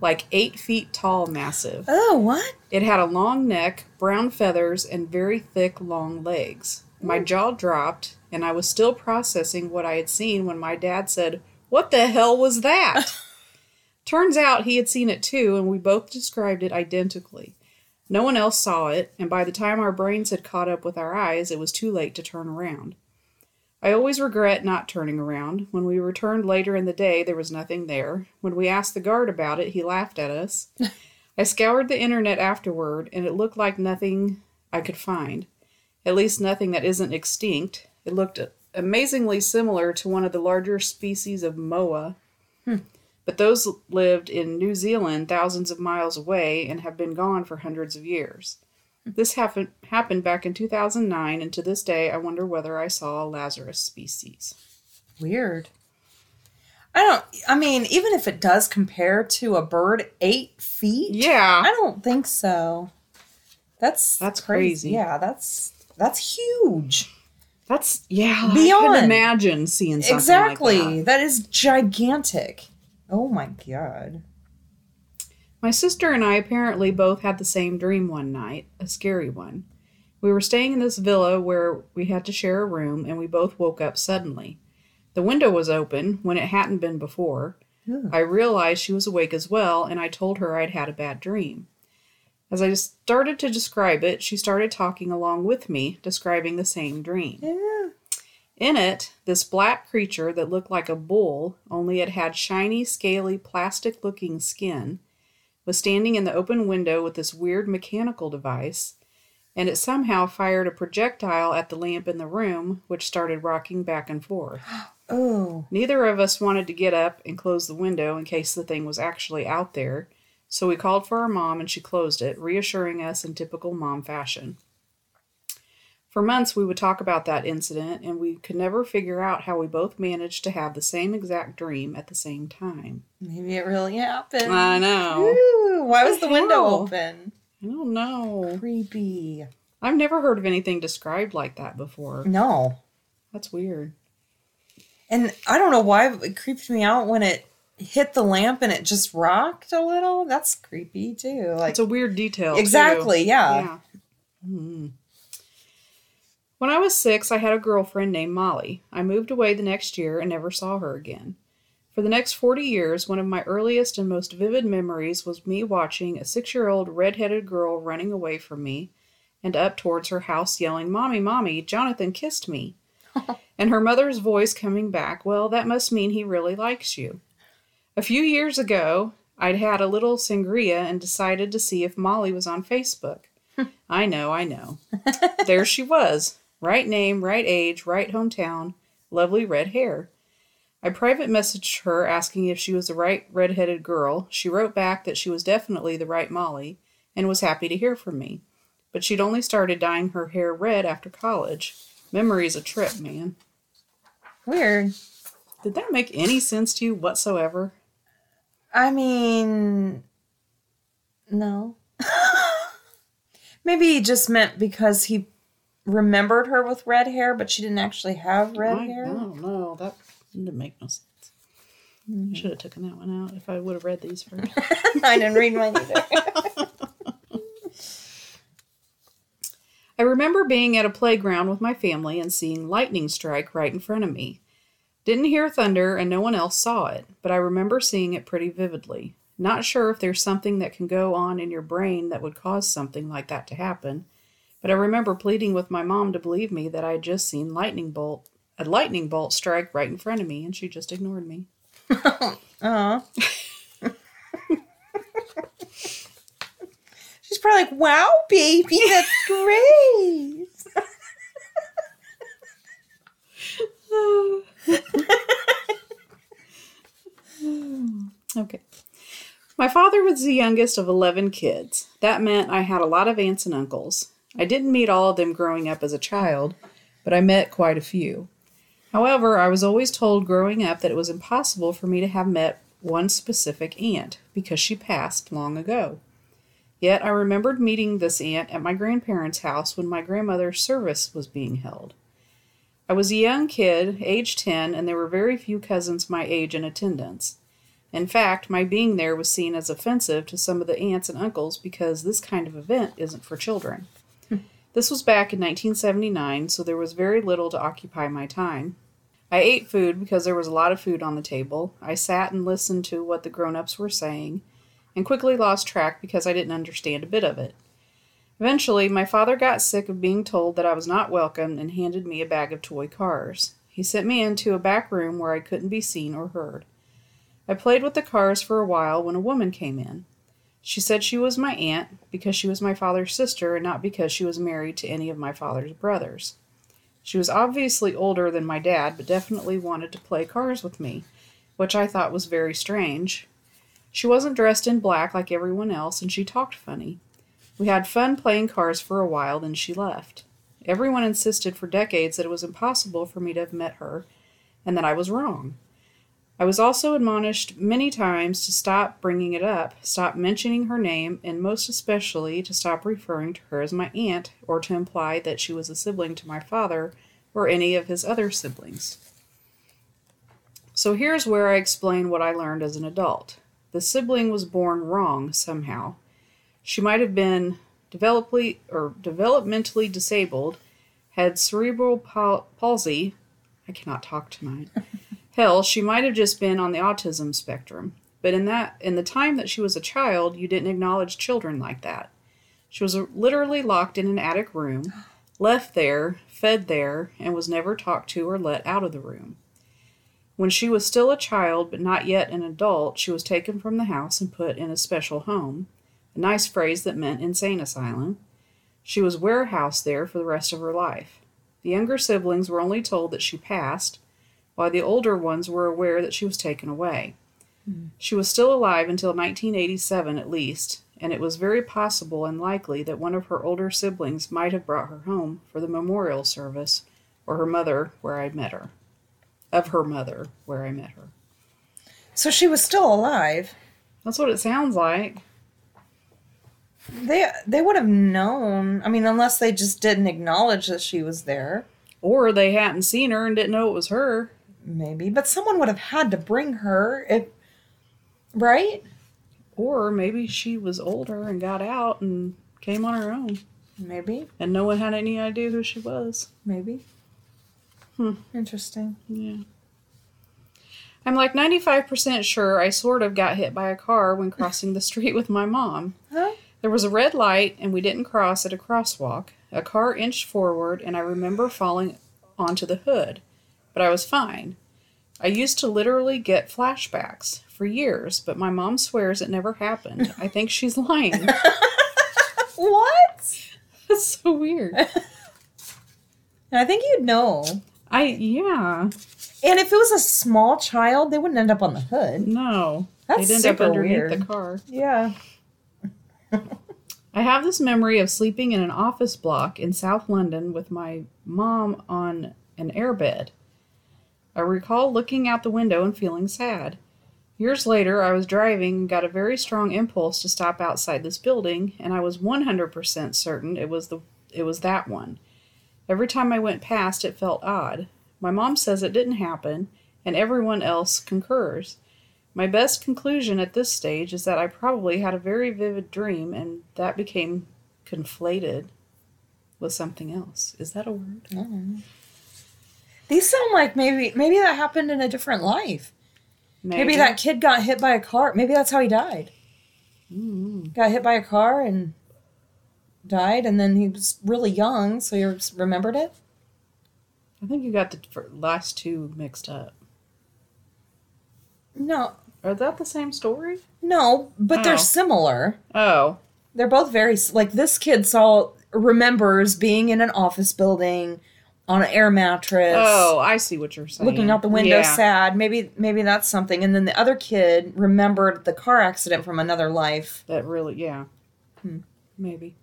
Like eight feet tall, massive. Oh, what? It had a long neck, brown feathers, and very thick, long legs. My jaw dropped, and I was still processing what I had seen when my dad said, What the hell was that? Turns out he had seen it too, and we both described it identically. No one else saw it, and by the time our brains had caught up with our eyes, it was too late to turn around. I always regret not turning around. When we returned later in the day, there was nothing there. When we asked the guard about it, he laughed at us. I scoured the internet afterward, and it looked like nothing I could find. At least nothing that isn't extinct. It looked amazingly similar to one of the larger species of moa. Hmm. But those lived in New Zealand thousands of miles away and have been gone for hundreds of years. This happened happened back in 2009, and to this day, I wonder whether I saw a Lazarus species. Weird. I don't. I mean, even if it does compare to a bird eight feet, Yeah, I don't think so. That's That's crazy. Yeah, that's that's huge. that's yeah. I Beyond. couldn't imagine seeing something exactly. Like that. that is gigantic. Oh my god. My sister and I apparently both had the same dream one night, a scary one. We were staying in this villa where we had to share a room, and we both woke up suddenly. The window was open when it hadn't been before. I realized she was awake as well, and I told her I'd had a bad dream. As I started to describe it, she started talking along with me, describing the same dream. Yeah. In it, this black creature that looked like a bull, only it had shiny, scaly, plastic looking skin, was standing in the open window with this weird mechanical device, and it somehow fired a projectile at the lamp in the room, which started rocking back and forth. Oh. Neither of us wanted to get up and close the window in case the thing was actually out there, so we called for our mom and she closed it, reassuring us in typical mom fashion. For months, we would talk about that incident, and we could never figure out how we both managed to have the same exact dream at the same time. Maybe it really happened. I know. Ooh, why was the window open? I don't know. Creepy. I've never heard of anything described like that before. No. That's weird. And I don't know why it creeped me out when it hit the lamp and it just rocked a little. That's creepy too. Like It's a weird detail. too. exactly, yeah. Yeah. Mhm. When I was six, I had a girlfriend named Molly. I moved away the next year and never saw her again. For the next 40 years, one of my earliest and most vivid memories was me watching a six year old red-headed girl running away from me and up towards her house yelling, Mommy, Mommy, Jonathan kissed me. and her mother's voice coming back, Well, that must mean he really likes you. A few years ago, I'd had a little sangria and decided to see if Molly was on Facebook. I know, I know. there she was. Right name, right age, right hometown, lovely red hair. I private messaged her asking if she was the right red-headed girl. She wrote back that she was definitely the right Molly and was happy to hear from me. But she'd only started dyeing her hair red after college. Memory's a trip, man. Weird. Did that make any sense to you whatsoever? I mean, no. Maybe he just meant because he remembered her with red hair, but she didn't actually have red I, hair. I don't know. That didn't make no sense. Hmm. I should have taken that one out if I would have read these first. I didn't read mine either. I remember being at a playground with my family and seeing lightning strike right in front of me. Didn't hear thunder and no one else saw it, but I remember seeing it pretty vividly. Not sure if there's something that can go on in your brain that would cause something like that to happen, but I remember pleading with my mom to believe me that I had just seen lightning bolt a lightning bolt strike right in front of me and she just ignored me. Uh. She's probably like, "Wow, baby, that's great." Okay. My father was the youngest of 11 kids. That meant I had a lot of aunts and uncles. I didn't meet all of them growing up as a child, but I met quite a few. However, I was always told growing up that it was impossible for me to have met one specific aunt because she passed long ago. Yet I remembered meeting this aunt at my grandparents' house when my grandmother's service was being held. I was a young kid, age 10, and there were very few cousins my age in attendance. In fact, my being there was seen as offensive to some of the aunts and uncles because this kind of event isn't for children. This was back in 1979, so there was very little to occupy my time. I ate food because there was a lot of food on the table. I sat and listened to what the grown ups were saying, and quickly lost track because I didn't understand a bit of it. Eventually, my father got sick of being told that I was not welcome and handed me a bag of toy cars. He sent me into a back room where I couldn't be seen or heard. I played with the cars for a while when a woman came in. She said she was my aunt because she was my father's sister and not because she was married to any of my father's brothers. She was obviously older than my dad, but definitely wanted to play cars with me, which I thought was very strange. She wasn't dressed in black like everyone else, and she talked funny. We had fun playing cars for a while, then she left. Everyone insisted for decades that it was impossible for me to have met her, and that I was wrong. I was also admonished many times to stop bringing it up, stop mentioning her name, and most especially to stop referring to her as my aunt or to imply that she was a sibling to my father or any of his other siblings. So here's where I explain what I learned as an adult. The sibling was born wrong somehow. She might have been developly or developmentally disabled, had cerebral pal- palsy. I cannot talk tonight. Hell, she might have just been on the autism spectrum. But in that in the time that she was a child, you didn't acknowledge children like that. She was literally locked in an attic room, left there, fed there, and was never talked to or let out of the room. When she was still a child but not yet an adult, she was taken from the house and put in a special home, a nice phrase that meant insane asylum. She was warehoused there for the rest of her life. The younger siblings were only told that she passed, while the older ones were aware that she was taken away. Mm. She was still alive until 1987 at least, and it was very possible and likely that one of her older siblings might have brought her home for the memorial service, or her mother, where I met her. Of her mother, where I met her. So she was still alive. That's what it sounds like. They they would have known. I mean, unless they just didn't acknowledge that she was there. Or they hadn't seen her and didn't know it was her maybe, but someone would have had to bring her if right? Or maybe she was older and got out and came on her own. Maybe. And no one had any idea who she was. Maybe. Hmm. Interesting. Yeah. I'm like 95% sure I sort of got hit by a car when crossing the street with my mom. Huh? There was a red light and we didn't cross at a crosswalk. A car inched forward and I remember falling onto the hood but I was fine. I used to literally get flashbacks for years, but my mom swears it never happened. I think she's lying. what? That's so weird. I think you'd know. I yeah. And if it was a small child, they wouldn't end up on the hood. No. That's They'd end super up underneath weird. the car. Yeah. I have this memory of sleeping in an office block in South London with my mom on an airbed. I recall looking out the window and feeling sad. Years later, I was driving and got a very strong impulse to stop outside this building, and I was 100% certain it was the it was that one. Every time I went past, it felt odd. My mom says it didn't happen, and everyone else concurs. My best conclusion at this stage is that I probably had a very vivid dream, and that became conflated with something else. Is that a word? Mm-hmm. These sound like maybe maybe that happened in a different life. Maybe, maybe that kid got hit by a car. Maybe that's how he died. Mm-hmm. Got hit by a car and died, and then he was really young, so you remembered it. I think you got the last two mixed up. No, are that the same story? No, but oh. they're similar. Oh, they're both very like this kid saw remembers being in an office building on an air mattress. Oh, I see what you're saying. Looking out the window, yeah. sad. Maybe maybe that's something. And then the other kid remembered the car accident from another life. That really, yeah, hmm. maybe.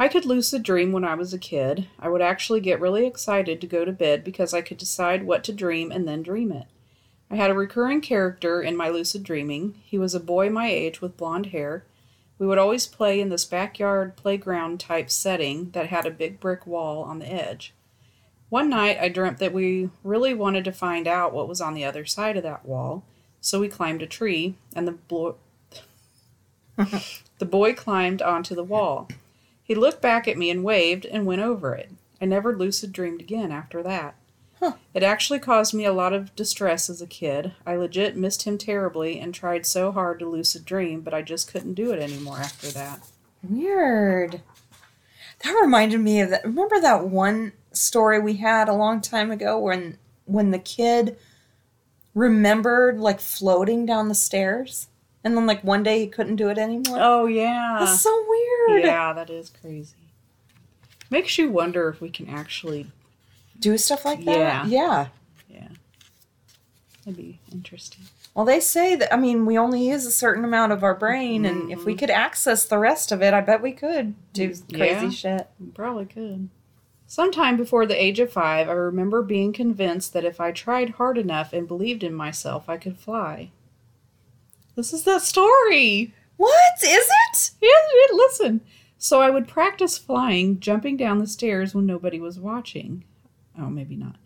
I could lucid dream when I was a kid. I would actually get really excited to go to bed because I could decide what to dream and then dream it. I had a recurring character in my lucid dreaming. He was a boy my age with blonde hair. We would always play in this backyard playground type setting that had a big brick wall on the edge. One night I dreamt that we really wanted to find out what was on the other side of that wall, so we climbed a tree, and the, blo- the boy climbed onto the wall. He looked back at me and waved and went over it. I never lucid dreamed again after that. Huh. It actually caused me a lot of distress as a kid. I legit missed him terribly and tried so hard to lucid dream, but I just couldn't do it anymore after that. Weird. That reminded me of that. Remember that one story we had a long time ago when when the kid remembered like floating down the stairs, and then like one day he couldn't do it anymore. Oh yeah. That's so weird. Yeah, that is crazy. Makes you wonder if we can actually Do stuff like that. Yeah. Yeah. yeah. That'd be interesting. Well, they say that. I mean, we only use a certain amount of our brain, and if we mm-hmm. could access the rest of it, I bet we could do mm, crazy Yeah. shit. Probably could. Sometime before the age of five, I remember being convinced that if I tried hard enough and believed in myself, I could fly. This is the story. What is it? Yeah, listen. So I would practice flying, jumping down the stairs when nobody was watching. Oh, maybe not.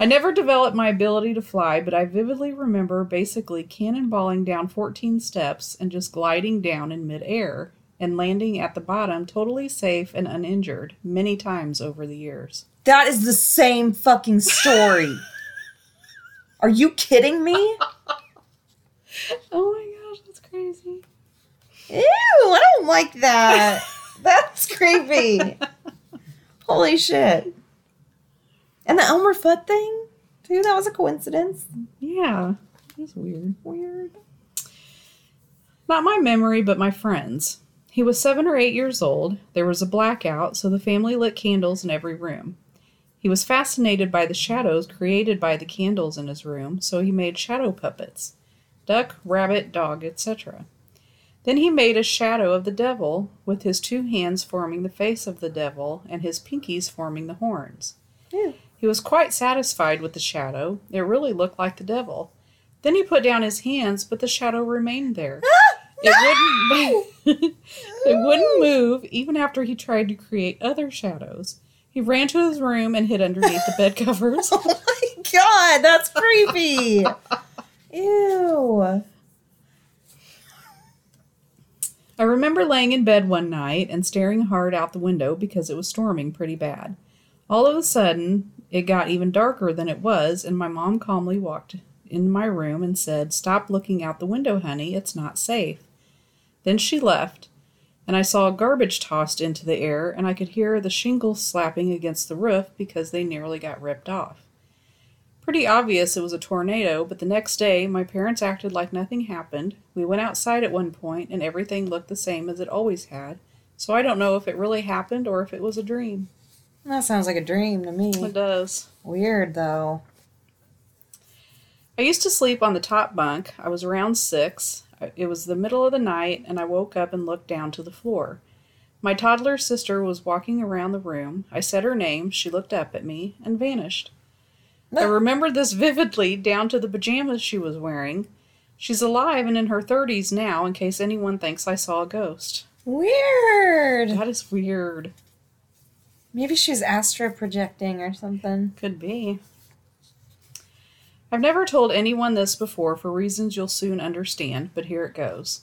I never developed my ability to fly, but I vividly remember basically cannonballing down 14 steps and just gliding down in midair and landing at the bottom totally safe and uninjured many times over the years. That is the same fucking story. Are you kidding me? Oh my gosh, that's crazy. Ew, I don't like that. That's creepy. Holy shit. And the Elmer Fudd thing? too, that was a coincidence. Yeah, that's weird. Weird. Not my memory, but my friend's. He was seven or eight years old. There was a blackout, so the family lit candles in every room. He was fascinated by the shadows created by the candles in his room, so he made shadow puppets duck, rabbit, dog, etc. Then he made a shadow of the devil, with his two hands forming the face of the devil and his pinkies forming the horns. Ew. He was quite satisfied with the shadow. It really looked like the devil. Then he put down his hands, but the shadow remained there. It wouldn't it wouldn't move even after he tried to create other shadows. He ran to his room and hid underneath the bed covers. Oh my god, that's creepy. Ew. I remember laying in bed one night and staring hard out the window because it was storming pretty bad. All of a sudden, it got even darker than it was, and my mom calmly walked in my room and said, Stop looking out the window, honey. It's not safe. Then she left, and I saw garbage tossed into the air, and I could hear the shingles slapping against the roof because they nearly got ripped off. Pretty obvious it was a tornado, but the next day my parents acted like nothing happened. We went outside at one point, and everything looked the same as it always had. So I don't know if it really happened or if it was a dream. That sounds like a dream to me. It does. Weird though. I used to sleep on the top bunk. I was around six. Uh, it was the middle of the night, and I woke up and looked down to the floor. My toddler sister was walking around the room. I said her name. She looked up at me and vanished. I remember this vividly down to the pajamas she was wearing. She's alive and in her 30s now, in case anyone thinks I saw a ghost. Weird. That is weird. Maybe she's astro projecting or something. Could be. I've never told anyone this before for reasons you'll soon understand, but here it goes.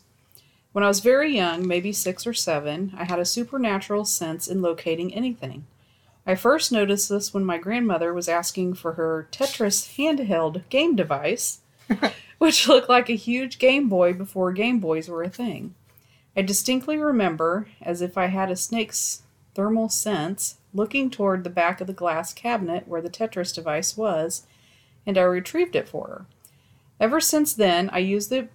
When I was very young, maybe six or seven, I had a supernatural sense in locating anything. I first noticed this when my grandmother was asking for her Tetris handheld game device, which looked like a huge Game Boy before Game Boys were a thing. I distinctly remember, as if I had a snake's thermal sense, looking toward the back of the glass cabinet where the Tetris device was, and I retrieved it for her. Ever since then, I use the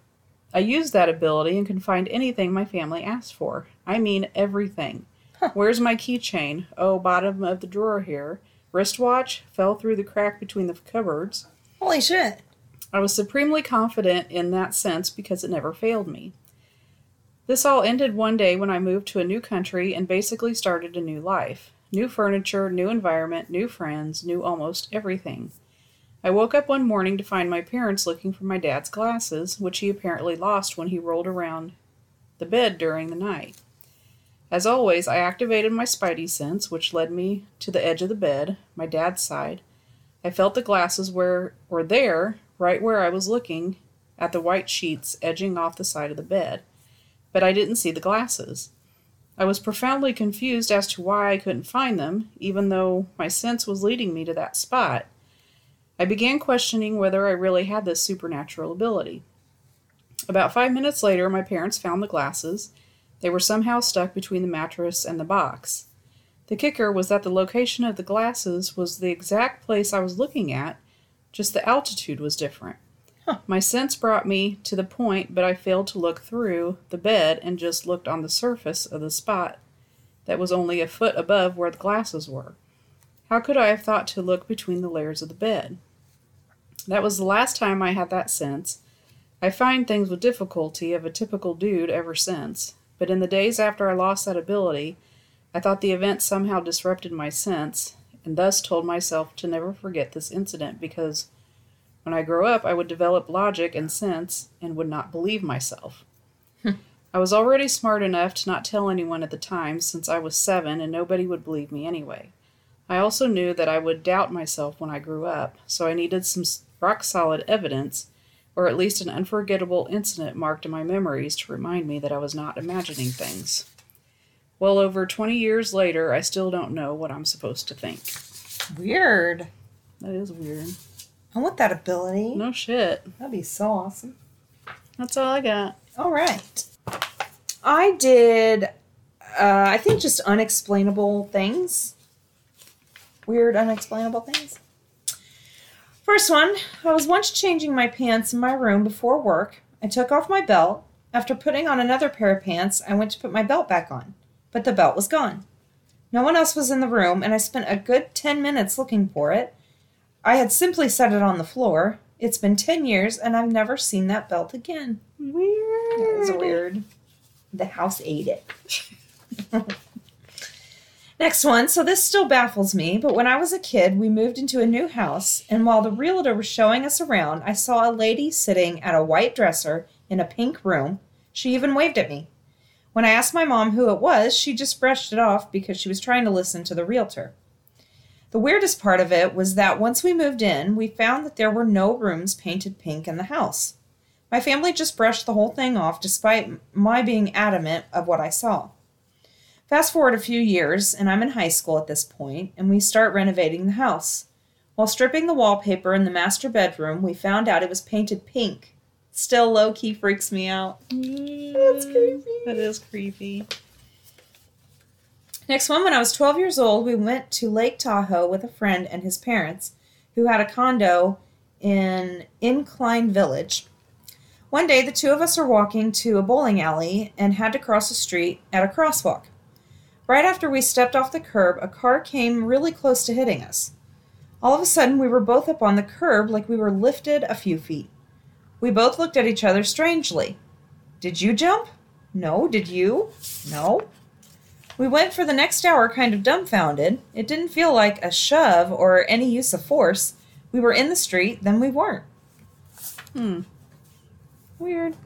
I use that ability and can find anything my family asked for. I mean everything. Where's my keychain? Oh, bottom of the drawer here. Wristwatch fell through the crack between the cupboards. Holy shit. I was supremely confident in that sense because it never failed me. This all ended one day when I moved to a new country and basically started a new life. New furniture, new environment, new friends, new almost everything. I woke up one morning to find my parents looking for my dad's glasses, which he apparently lost when he rolled around the bed during the night. As always, I activated my spidey sense, which led me to the edge of the bed, my dad's side. I felt the glasses were, were there, right where I was looking at the white sheets edging off the side of the bed, but I didn't see the glasses. I was profoundly confused as to why I couldn't find them, even though my sense was leading me to that spot. I began questioning whether I really had this supernatural ability. About five minutes later, my parents found the glasses. They were somehow stuck between the mattress and the box. The kicker was that the location of the glasses was the exact place I was looking at, just the altitude was different. Huh. My sense brought me to the point, but I failed to look through the bed and just looked on the surface of the spot that was only a foot above where the glasses were. How could I have thought to look between the layers of the bed? That was the last time I had that sense. I find things with difficulty of a typical dude ever since, but in the days after I lost that ability, I thought the event somehow disrupted my sense, and thus told myself to never forget this incident because when I grow up, I would develop logic and sense and would not believe myself. Hmm. I was already smart enough to not tell anyone at the time since I was seven and nobody would believe me anyway. I also knew that I would doubt myself when I grew up, so I needed some rock solid evidence, or at least an unforgettable incident marked in my memories to remind me that I was not imagining things. Well, over 20 years later, I still don't know what I'm supposed to think. Weird. That is weird. I want that ability. No shit. That'd be so awesome. That's all I got. All right. I did, uh, I think, just unexplainable things. Weird, unexplainable things. First one I was once changing my pants in my room before work. I took off my belt. After putting on another pair of pants, I went to put my belt back on, but the belt was gone. No one else was in the room, and I spent a good 10 minutes looking for it. I had simply set it on the floor. It's been 10 years, and I've never seen that belt again. Weird. That was weird. The house ate it. Next one. So this still baffles me, but when I was a kid, we moved into a new house, and while the realtor was showing us around, I saw a lady sitting at a white dresser in a pink room. She even waved at me. When I asked my mom who it was, she just brushed it off because she was trying to listen to the realtor. The weirdest part of it was that once we moved in, we found that there were no rooms painted pink in the house. My family just brushed the whole thing off despite my being adamant of what I saw. Fast forward a few years, and I'm in high school at this point, and we start renovating the house. While stripping the wallpaper in the master bedroom, we found out it was painted pink. Still low key freaks me out. That's creepy. That is creepy. Next one, when I was 12 years old, we went to Lake Tahoe with a friend and his parents, who had a condo in Incline Village. One day, the two of us were walking to a bowling alley and had to cross a street at a crosswalk. Right after we stepped off the curb, a car came really close to hitting us. All of a sudden, we were both up on the curb like we were lifted a few feet. We both looked at each other strangely. Did you jump? No. Did you? No. We went for the next hour kind of dumbfounded. It didn't feel like a shove or any use of force. We were in the street, then we weren't. Hmm. Weird.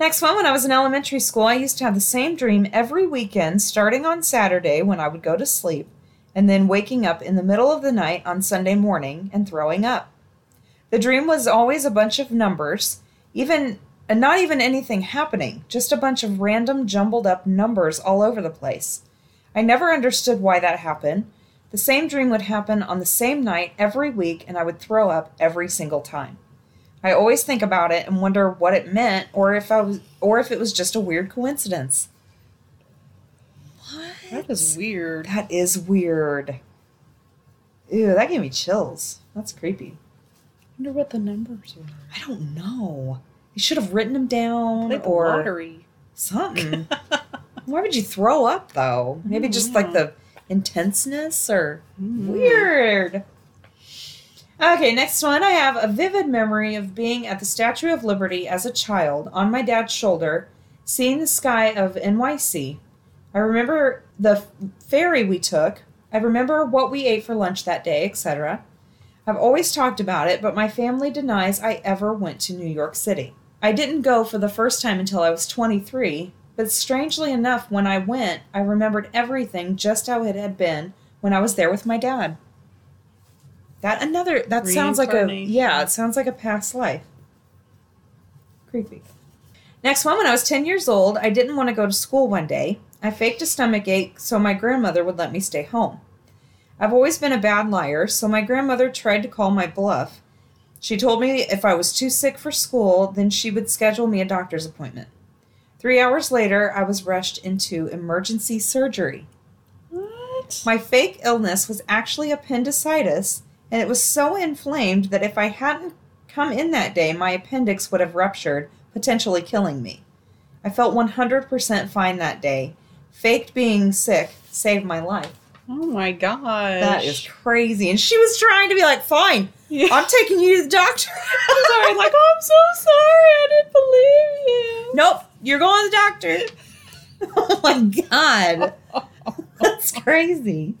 Next one, when I was in elementary school, I used to have the same dream every weekend, starting on Saturday when I would go to sleep, and then waking up in the middle of the night on Sunday morning and throwing up. The dream was always a bunch of numbers, even and not even anything happening, just a bunch of random jumbled up numbers all over the place. I never understood why that happened. The same dream would happen on the same night every week, and I would throw up every single time. I always think about it and wonder what it meant, or if I was, or if it was just a weird coincidence. What? That is weird. That is weird. Ew, that gave me chills. That's creepy. wonder what the numbers were. I don't know. You should have written them down Like or lottery. something. Why would you throw up though? Maybe mm-hmm. just like the intenseness or mm-hmm. weird. Okay, next one. I have a vivid memory of being at the Statue of Liberty as a child on my dad's shoulder, seeing the sky of NYC. I remember the ferry we took. I remember what we ate for lunch that day, etc. I've always talked about it, but my family denies I ever went to New York City. I didn't go for the first time until I was 23, but strangely enough, when I went, I remembered everything just how it had been when I was there with my dad. That another that sounds like a yeah, it sounds like a past life. Creepy. Next one, when I was 10 years old, I didn't want to go to school one day. I faked a stomach ache so my grandmother would let me stay home. I've always been a bad liar, so my grandmother tried to call my bluff. She told me if I was too sick for school, then she would schedule me a doctor's appointment. Three hours later, I was rushed into emergency surgery. What? My fake illness was actually appendicitis, and it was so inflamed that if I hadn't come in that day, my appendix would have ruptured, potentially killing me. I felt 100% fine that day. Faked being sick saved my life. Oh my god, That is crazy. And she was trying to be like, fine, Yeah. I'm taking you to the doctor. sorry, like, oh, I'm so sorry. I didn't believe you. nope, you're going to the doctor. oh my God. That's crazy.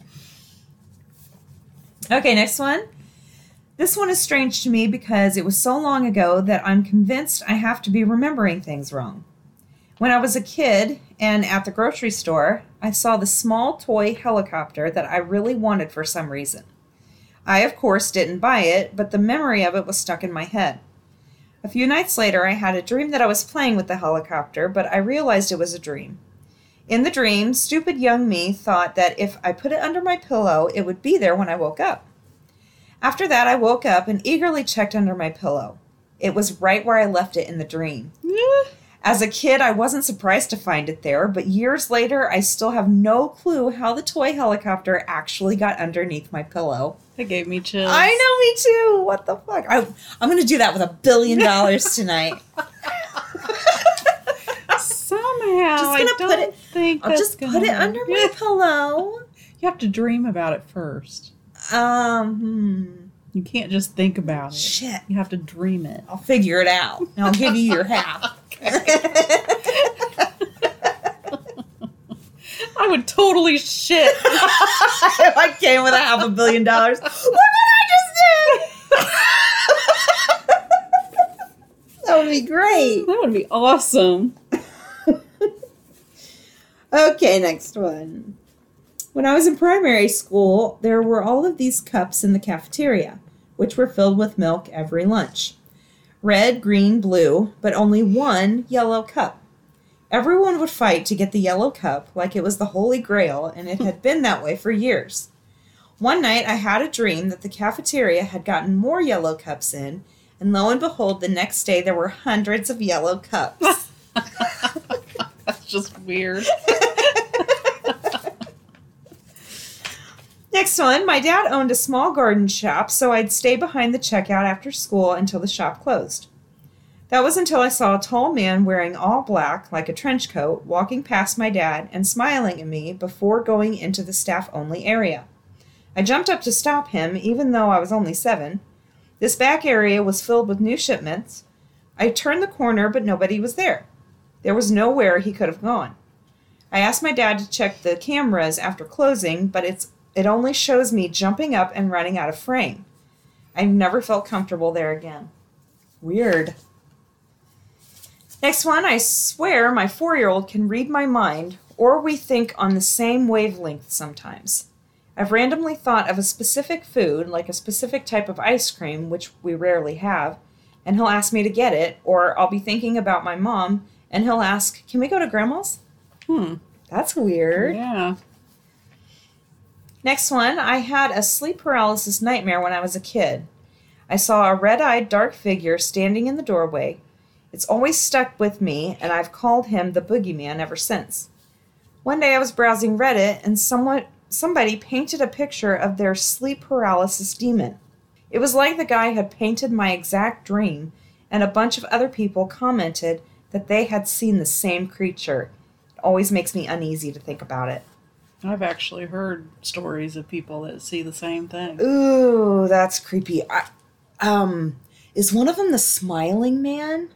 Okay, next one. This one is strange to me because it was so long ago that I'm convinced I have to be remembering things wrong. When I was a kid and at the grocery store, I saw the small toy helicopter that I really wanted for some reason. I, of course, didn't buy it, but the memory of it was stuck in my head. A few nights later, I had a dream that I was playing with the helicopter, but I realized it was a dream. In the dream, stupid young me thought that if I put it under my pillow, it would be there when I woke up. After that, I woke up and eagerly checked under my pillow. It was right where I left it in the dream. Yeah. As a kid, I wasn't surprised to find it there, but years later, I still have no clue how the toy helicopter actually got underneath my pillow. That gave me chills. I know, me too. What the fuck? I, I'm going to do that with a billion dollars tonight. Somehow, Just gonna put don't it- think I'll just put it under my pillow. You have to dream about it first. Um, hmm. You can't just think about it. Shit. You have to dream it. I'll figure it out. And I'll give you your half. I would totally shit. if I came with a half a billion dollars, look what I just did! that would be great. that would be awesome. Okay, next one. When I was in primary school, there were all of these cups in the cafeteria, which were filled with milk every lunch red, green, blue, but only one yellow cup. Everyone would fight to get the yellow cup like it was the Holy Grail, and it had been that way for years. One night I had a dream that the cafeteria had gotten more yellow cups in, and lo and behold, the next day there were hundreds of yellow cups. Just weird. Next one, my dad owned a small garden shop, so I'd stay behind the checkout after school until the shop closed. That was until I saw a tall man wearing all black, like a trench coat, walking past my dad and smiling at me before going into the staff only area. I jumped up to stop him, even though I was only seven. This back area was filled with new shipments. I turned the corner, but nobody was there. There was nowhere he could have gone. I asked my dad to check the cameras after closing, but it's it only shows me jumping up and running out of frame. I never felt comfortable there again. Weird. Next one, I swear my four year old can read my mind, or we think on the same wavelength sometimes. I've randomly thought of a specific food, like a specific type of ice cream, which we rarely have, and he'll ask me to get it, or I'll be thinking about my mom, and he'll ask, Can we go to grandma's? Hmm. That's weird. Yeah. Next one, I had a sleep paralysis nightmare when I was a kid. I saw a red eyed dark figure standing in the doorway. It's always stuck with me, and I've called him the boogeyman ever since. One day I was browsing Reddit, and someone, somebody painted a picture of their sleep paralysis demon. It was like the guy had painted my exact dream, and a bunch of other people commented that they had seen the same creature. It always makes me uneasy to think about it. I've actually heard stories of people that see the same thing. Ooh, that's creepy. I, um, is one of them the smiling man?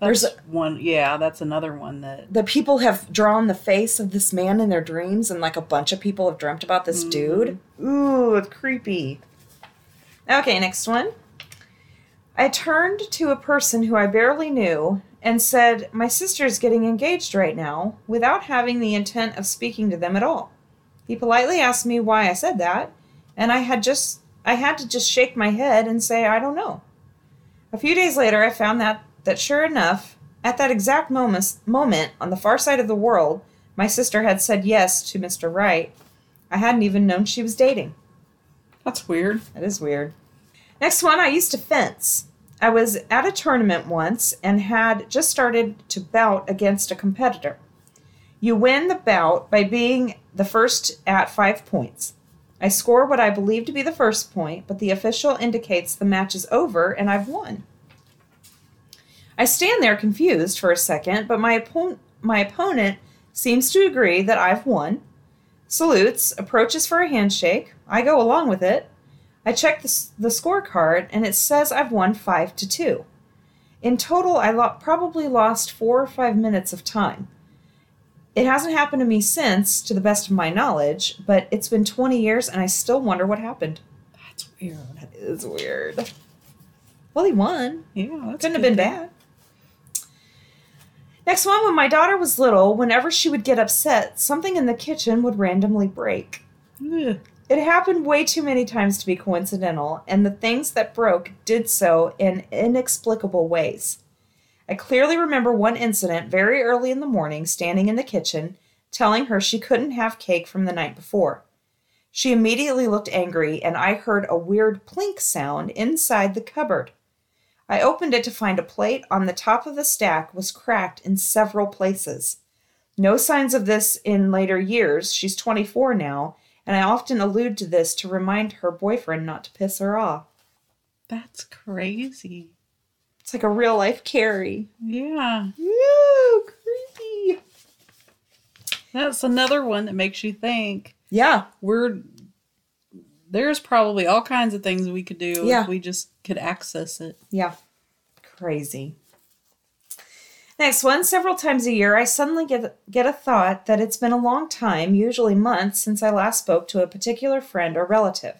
That's There's one. Yeah, that's another one that. The people have drawn the face of this man in their dreams, and like a bunch of people have dreamt about this dude. Ooh, it's creepy. Okay, next one. I turned to a person who I barely knew and said, My sister's getting engaged right now, without having the intent of speaking to them at all. He politely asked me why I said that, and I had just I had to just shake my head and say I don't know. A few days later I found that that sure enough, At that exact moment, moment, on the far side of the world, my sister had said yes to Mr. Right. I hadn't even known she was dating. That's weird. That is weird. Next one, I used to fence. I was at a tournament once and had just started to bout against a competitor. You win the bout by being the first at five points. I score what I believe to be the first point, but the official indicates the match is over and I've won. I stand there confused for a second, but my, my opponent seems to agree that I've won, salutes, approaches for a handshake. I go along with it. I check the, the scorecard and it says I've won 5 to 2. In total, I lo- probably lost 4 or 5 minutes of time. It hasn't happened to me since, to the best of my knowledge, but it's been 20 years and I still wonder what happened. That's weird. That is weird. Well, he won. Yeah, that's Couldn't have been then. bad. Next one, when my daughter was little, whenever she would get upset, something in the kitchen would randomly break. Ugh. It happened way too many times to be coincidental, and the things that broke did so in inexplicable ways. I clearly remember one incident very early in the morning, standing in the kitchen, telling her she couldn't have cake from the night before. She immediately looked angry, and I heard a weird plink sound inside the cupboard. I opened it to find a plate on the top of the stack was cracked in several places. No signs of this in later years. She's 24 now, and I often allude to this to remind her boyfriend not to piss her off. That's crazy. It's like a real life Carrie. Yeah. Woo, creepy. That's another one that makes you think. Yeah, We're there's probably all kinds of things we could do Yeah. if we just could access it. yeah. Crazy. Next one, several times a year, I suddenly get, get a thought that it's been a long time, usually months, since I last spoke to a particular friend or relative.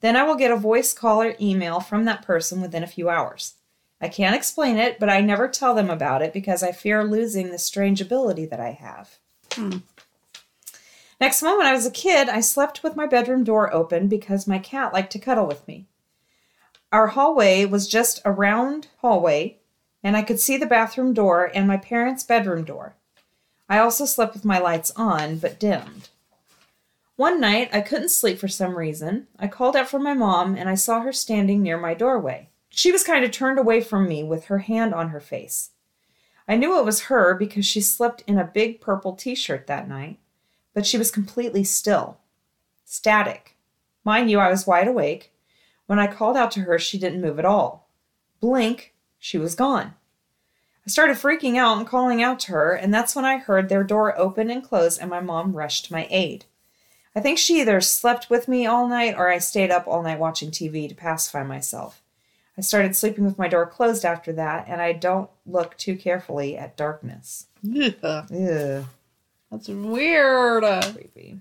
Then I will get a voice call or email from that person within a few hours. I can't explain it, but I never tell them about it because I fear losing the strange ability that I have. Hmm. Next one, when I was a kid, I slept with my bedroom door open because my cat liked to cuddle with me. Our hallway was just a round hallway, and I could see the bathroom door and my parents' bedroom door. I also slept with my lights on, but dimmed. One night, I couldn't sleep for some reason. I called out for my mom, and I saw her standing near my doorway. She was kind of turned away from me with her hand on her face. I knew it was her because she slept in a big purple t shirt that night, but she was completely still. Static. Mind you, I was wide awake. When I called out to her, she didn't move at all. Blink, she was gone. I started freaking out and calling out to her, and that's when I heard their door open and close, and my mom rushed to my aid. I think she either slept with me all night or I stayed up all night watching TV to pacify myself. I started sleeping with my door closed after that, and I don't look too carefully at darkness. Yeah. That's weird. Creepy.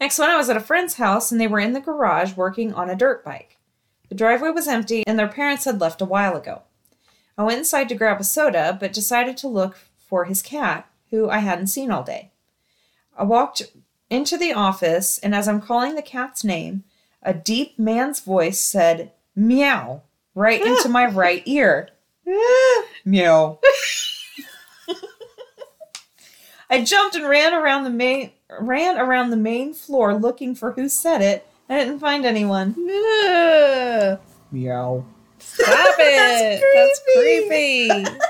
Next one, I was at a friend's house and they were in the garage working on a dirt bike. The driveway was empty and their parents had left a while ago. I went inside to grab a soda, but decided to look for his cat, who I hadn't seen all day. I walked into the office, and as I'm calling the cat's name, a deep man's voice said, Meow, right into my right ear. Meow. I jumped and ran around the main ran around the main floor looking for who said it. I didn't find anyone. ugh. Meow. Stop it. That's That's creepy.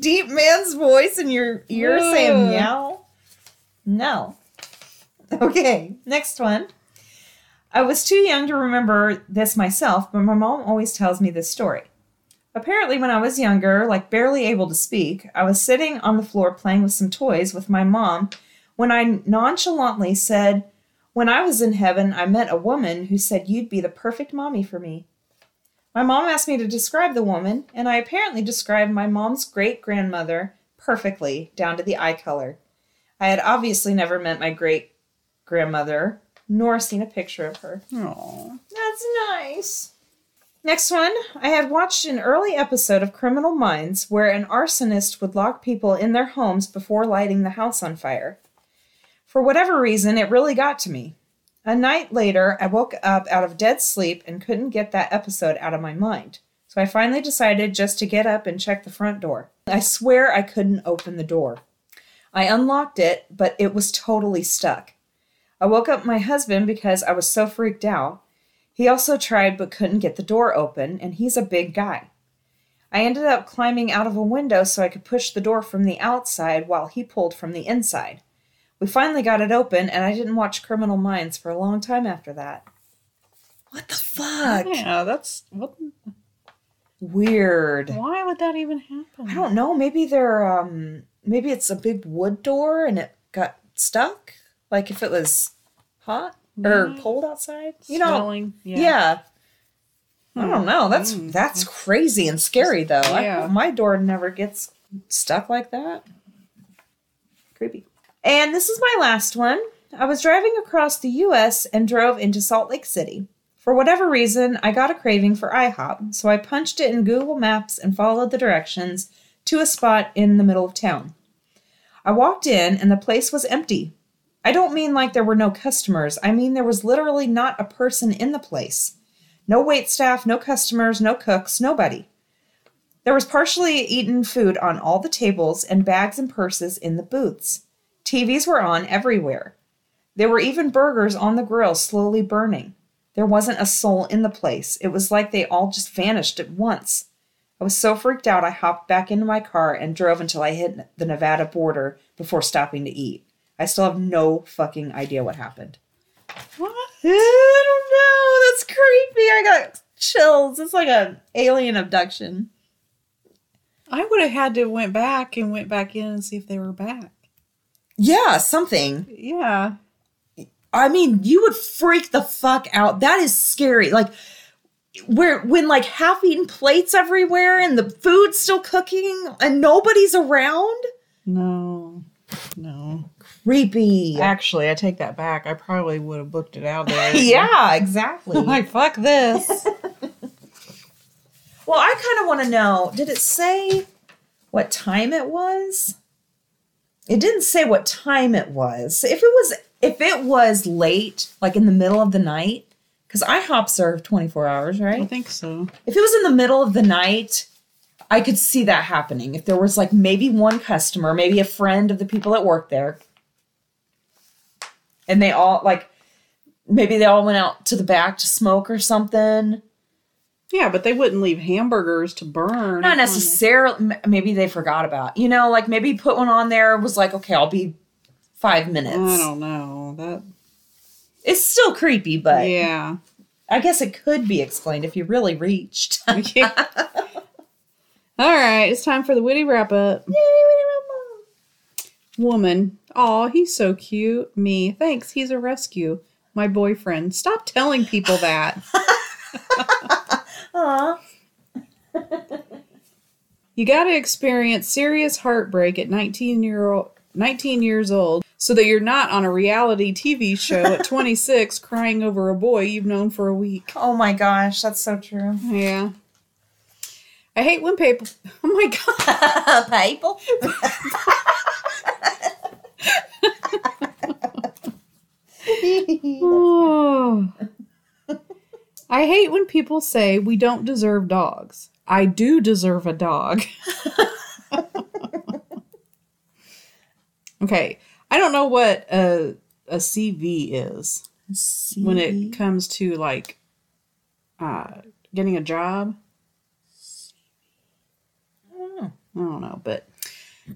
Deep man's voice in your ear saying meow. No. Okay, next one. I was too young to remember this myself, but my mom always tells me this story. Apparently, when I was younger, like barely able to speak, I was sitting on the floor playing with some toys with my mom when I nonchalantly said, When I was in heaven, I met a woman who said you'd be the perfect mommy for me. My mom asked me to describe the woman, and I apparently described my mom's great grandmother perfectly, down to the eye color. I had obviously never met my great grandmother, nor seen a picture of her. Aw. That's nice. Next one, I had watched an early episode of Criminal Minds where an arsonist would lock people in their homes before lighting the house on fire. For whatever reason, it really got to me. A night later, I woke up out of dead sleep and couldn't get that episode out of my mind. So I finally decided just to get up and check the front door. I swear I couldn't open the door. I unlocked it, but it was totally stuck. I woke up my husband because I was so freaked out. He also tried but couldn't get the door open, and he's a big guy. I ended up climbing out of a window so I could push the door from the outside while he pulled from the inside. We finally got it open, and I didn't watch Criminal Minds for a long time after that. What the fuck? Yeah, that's what. Weird. Why would that even happen? I don't know. Maybe they're um maybe it's a big wood door and it got stuck. Like if it was hot or Yeah. cold outside. You know. Smelling, Yeah. I don't know. That's Hmm. that's crazy and scary though. I- Yeah. my door never gets stuck like that. Creepy. And this is my last one. I was driving across the US and drove into Salt Lake City. For whatever reason, I got a craving for IHOP, so I punched it in Google Maps and followed the directions to a spot in the middle of town. I walked in and the place was empty. I don't mean like there were no customers, I mean there was literally not a person in the place. No wait staff, no customers, no cooks, nobody. There was partially eaten food on all the tables and bags and purses in the booths. TVs were on everywhere. There were even burgers on the grill slowly burning. There wasn't a soul in the place. It was like they all just vanished at once. I was so freaked out, I hopped back into my car and drove until I hit the Nevada border before stopping to eat. I still have no fucking idea what happened. What? I don't know. That's creepy. I got chills. It's like an alien abduction. I would have had to went back and went back in and see if they were back. Yeah, something. Yeah. I mean, you would freak the fuck out. That is scary. Like where when like half eaten plates everywhere and the food's still cooking and nobody's around. No. No. Creepy. Actually, I take that back. I probably would have booked it out there. yeah, exactly. like fuck this. well, I kind of want to know, did it say what time it was? It didn't say what time it was. If it was if it was late, like in the middle of the night, because IHOP served 24 hours, right? I think so. If it was in the middle of the night, I could see that happening. If there was like maybe one customer, maybe a friend of the people that work there, and they all like maybe they all went out to the back to smoke or something. Yeah, but they wouldn't leave hamburgers to burn. Not necessarily. Maybe they forgot about. You know, like maybe put one on there. Was like, okay, I'll be five minutes. I don't know. That It's still creepy, but yeah. I guess it could be explained if you really reached. Yeah. All right, it's time for the witty wrap up. Yay, witty wrap up. Woman. oh, he's so cute. Me. Thanks, he's a rescue. My boyfriend. Stop telling people that. Aw. You got to experience serious heartbreak at 19 year old 19 years old so that you're not on a reality TV show at 26 crying over a boy you've known for a week. Oh my gosh, that's so true. Yeah. I hate when people Oh my god. People. Oh. I hate when people say we don't deserve dogs. I do deserve a dog. okay. I don't know what a a CV is when it comes to like uh getting a job. I don't know, but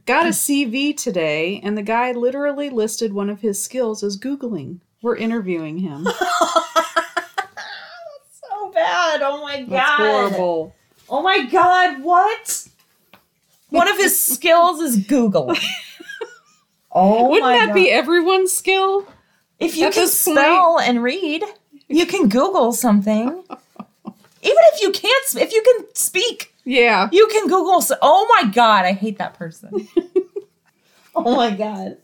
got a CV today and the guy literally listed one of his skills as googling. We're interviewing him. so bad. Oh my god. That's horrible. Oh my god, what? One of his skills is Google. Oh Wouldn't that god. be everyone's skill? if you at can point- spell and read, you can Google something. Even if you can't, if you can speak, Yeah. you can Google. s- Oh my god, I hate that person. oh my god.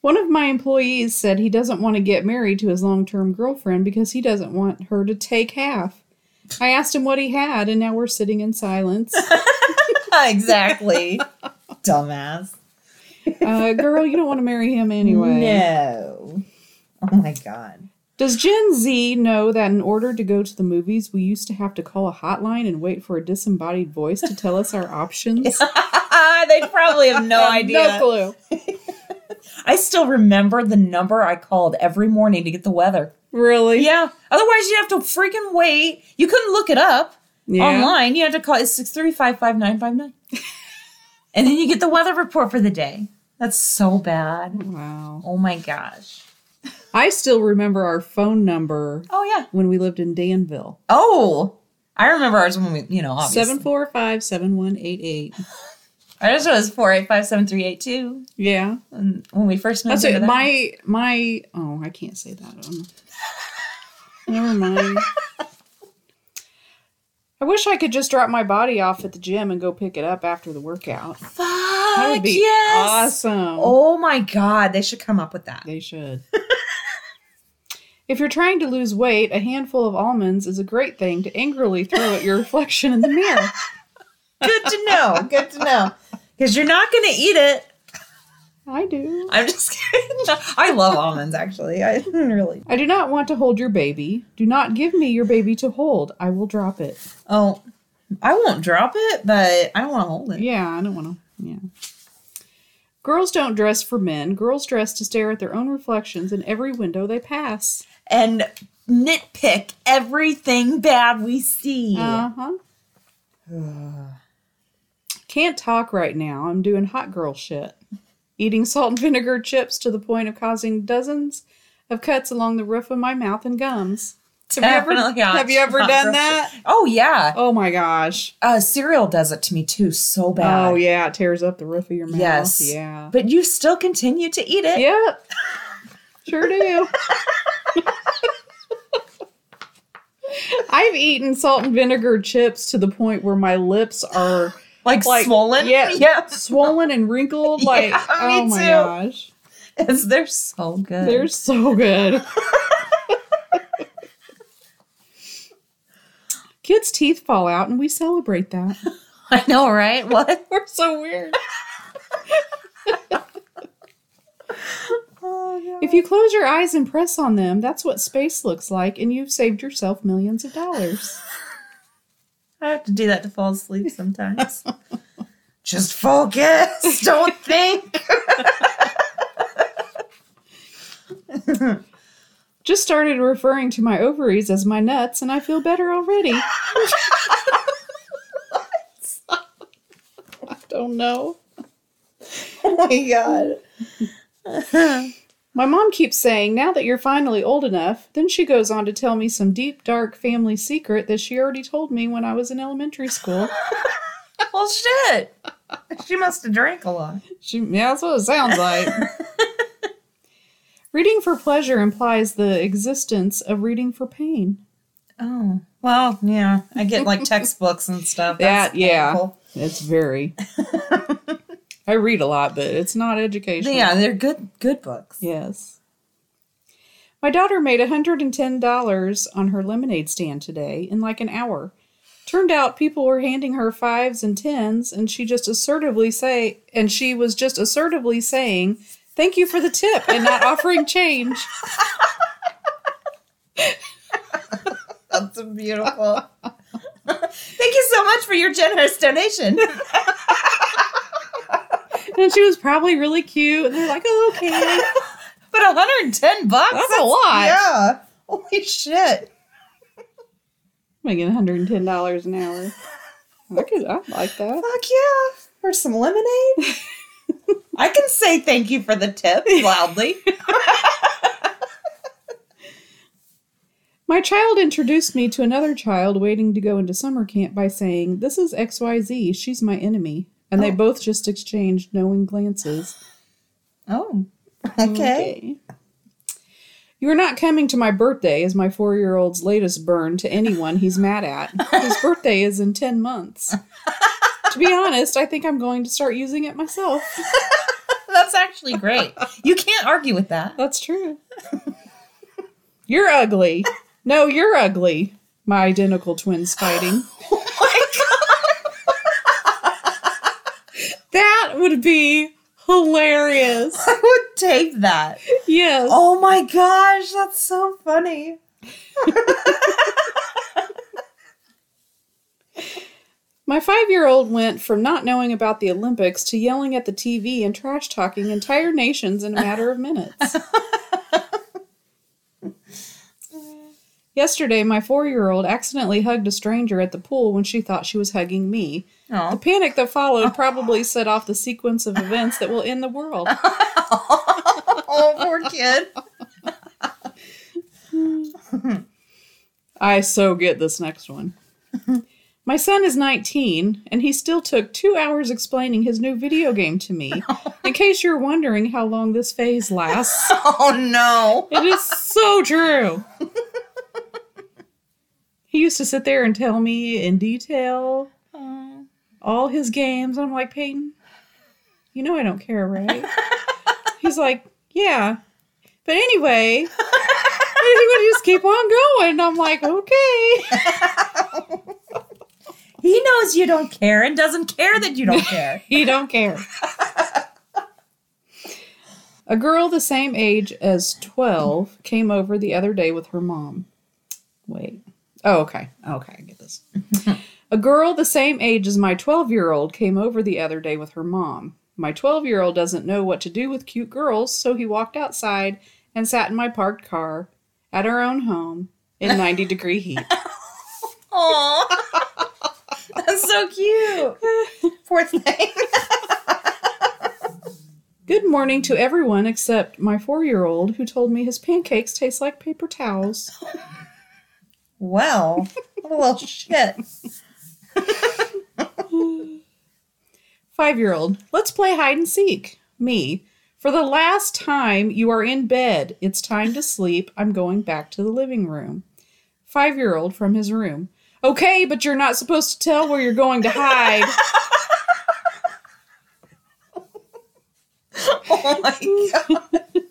One of my employees said he doesn't want to get married to his long term girlfriend because he doesn't want her to take half. I asked him what he had, and now we're sitting in silence. exactly. Dumbass. Uh, girl, you don't want to marry him anyway. No. Oh my god. Does Gen Z know that in order to go to the movies, we used to have to call a hotline and wait for a disembodied voice to tell us our options? they probably have no idea. No clue. I still remember the number I called every morning to get the weather. Really? Yeah. Otherwise, you have to freaking wait. You couldn't look it up Yeah. online. You had to call it's six three five five nine five nine, and then you get the weather report for the day. That's so bad. Wow. Oh my gosh. I still remember our phone number Oh yeah. when we lived in Danville. Oh, I remember ours when we, you know, obviously. Seven four five seven one eight eight. Ours was four eight five seven three eight two. Yeah. And when we first moved That's it. My my oh, I can't say that. Um, never mind. I wish I could just drop my body off at the gym and go pick it up after the workout. Fuck That would be yes. awesome. Oh my god, they should come up with that. They should. if you're trying to lose weight, a handful of almonds is a great thing to angrily throw at your reflection in the mirror. Good to know. Good to know. Because you're not going to eat it. I do. I'm just kidding. I love almonds, actually. I really. I do not want to hold your baby. Do not give me your baby to hold. I will drop it. Oh, I won't drop it, but I don't want to hold it. Yeah, I don't want to. Yeah. Girls don't dress for men. Girls dress to stare at their own reflections in every window they pass. And nitpick everything bad we see. Uh huh. Can't talk right now. I'm doing hot girl shit. Eating salt and vinegar chips to the point of causing dozens of cuts along the roof of my mouth and gums. Have you ever, have you ever done that? oh, yeah. Oh my gosh. Uh, cereal does it to me too, so bad. Oh yeah, it tears up the roof of your mouth. Yes. Yeah. But you still continue to eat it. Yep. Sure do. I've eaten salt and vinegar chips to the point where my lips are Like, like swollen. Yeah, Yeah. swollen and wrinkled. Like, Yeah, oh my too. gosh, It's, they're so good. they're so good. Kids' teeth fall out, and we celebrate that. I know, right? What? We're so weird. Oh, no. If you close your eyes and press on them, that's what space looks like, and you've saved yourself millions of dollars. I have to do that to fall asleep sometimes. Just focus. Don't think. Just started referring to my ovaries as my nuts, and I feel better already. I don't know. oh my god. My mom keeps saying, now that you're finally old enough, then she goes on to tell me some deep, dark family secret that she already told me when I was in elementary school. Well, shit. She must have drank a lot. She, yeah, that's what it sounds like. reading for pleasure implies the existence of reading for pain. Oh, well, yeah. I get like textbooks and stuff. That's That, yeah. painful. It's very. I read a lot, but it's not educational. Yeah, they're good, good books. Yes. My daughter made $110 on her lemonade stand today in like an hour. Turned out people were handing her fives and tens, and she just assertively say, and she was just assertively saying, "Thank you for the tip," and not offering change. That's beautiful. Thank you so much for your generous donation. And she was probably really cute, and they're like, "Oh, okay." But 110 bucks? That's a lot. Yeah. Holy shit. Making $110 an hour. I could, I like that. Fuck yeah. For some lemonade? I can say thank you for the tip loudly. My child introduced me to another child waiting to go into summer camp by saying, This is XYZ, she's my enemy. And they Oh. both just exchanged knowing glances. Oh. Okay. You are not coming to my birthday is my four year old's latest burn to anyone he's mad at. His birthday is in 10 months. to be honest, I think I'm going to start using it myself. That's actually great. You can't argue with that. That's true. You're ugly. No, you're ugly. My identical twins fighting. Oh my That would be hilarious. I would tape that. Yes. Oh my gosh, that's so funny. My five year old went from not knowing about the Olympics to yelling at the TV and trash talking entire nations in a matter of minutes. Yesterday, my four year old accidentally hugged a stranger at the pool when she thought she was hugging me. The Oh. panic that followed probably set off the sequence of events that will end the world. oh, poor kid. I so get this next one. My son is 19, and he still took two hours explaining his new video game to me. In case you're wondering how long this phase lasts, Oh no. it is so true. He used to sit there and tell me in detail all his games. I'm like, Peyton, you know I don't care, right? He's like, yeah. But anyway, he would just keep on going. I'm like, okay. He knows you don't care and doesn't care that you don't care. He don't care. A girl the same age as 12 came over the other day with her mom. Wait. Oh, okay. Okay, I get this. A girl the same age as my 12 year old came over the other day with her mom. My 12 year old doesn't know what to do with cute girls, so he walked outside and sat in my parked car at our own home in 90 degree heat. Aw. That's so cute. Poor thing. Good morning to everyone except my four year old who told me his pancakes taste like paper towels. Well, well, shit. Five year old, let's play hide and seek. Me. For the last time, you are in bed. It's time to sleep. I'm going back to the living room. Five year old from his room. Okay, but you're not supposed to tell where you're going to hide. Oh my god.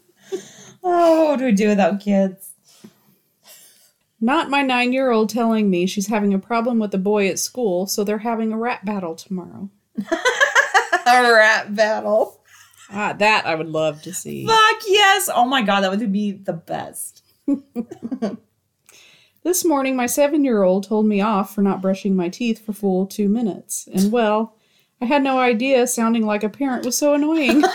Oh, what do we do without kids? Not my nine year old telling me she's having a problem with a boy at school, so they're having a rap battle tomorrow. A rat battle. Ah, that I would love to see. Fuck yes. Oh my god, that would be the best. This morning, my seven year old told me off for not brushing my teeth for full two minutes. And well, I had no idea sounding like a parent was so annoying.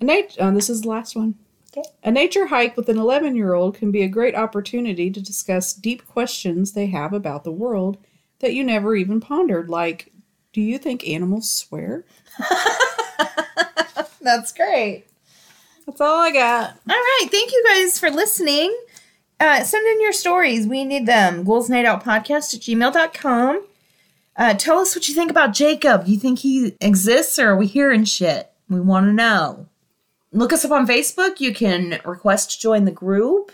nat- oh, this is the last one. Okay. A nature hike with an 11 year old can be a great opportunity to discuss deep questions they have about the world that you never even pondered, like, do you think animals swear? That's great. That's all I got. All right. Thank you guys for listening. Uh, send in your stories. We need them. Ghouls Night Out Podcast at gmail.com. Uh, tell us what you think about Jacob. Do you think he exists or are we hearing shit? We want to know. Look us up on Facebook. You can request to join the group.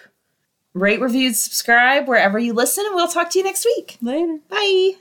Rate, review, subscribe wherever you listen, and we'll talk to you next week. Later. Bye.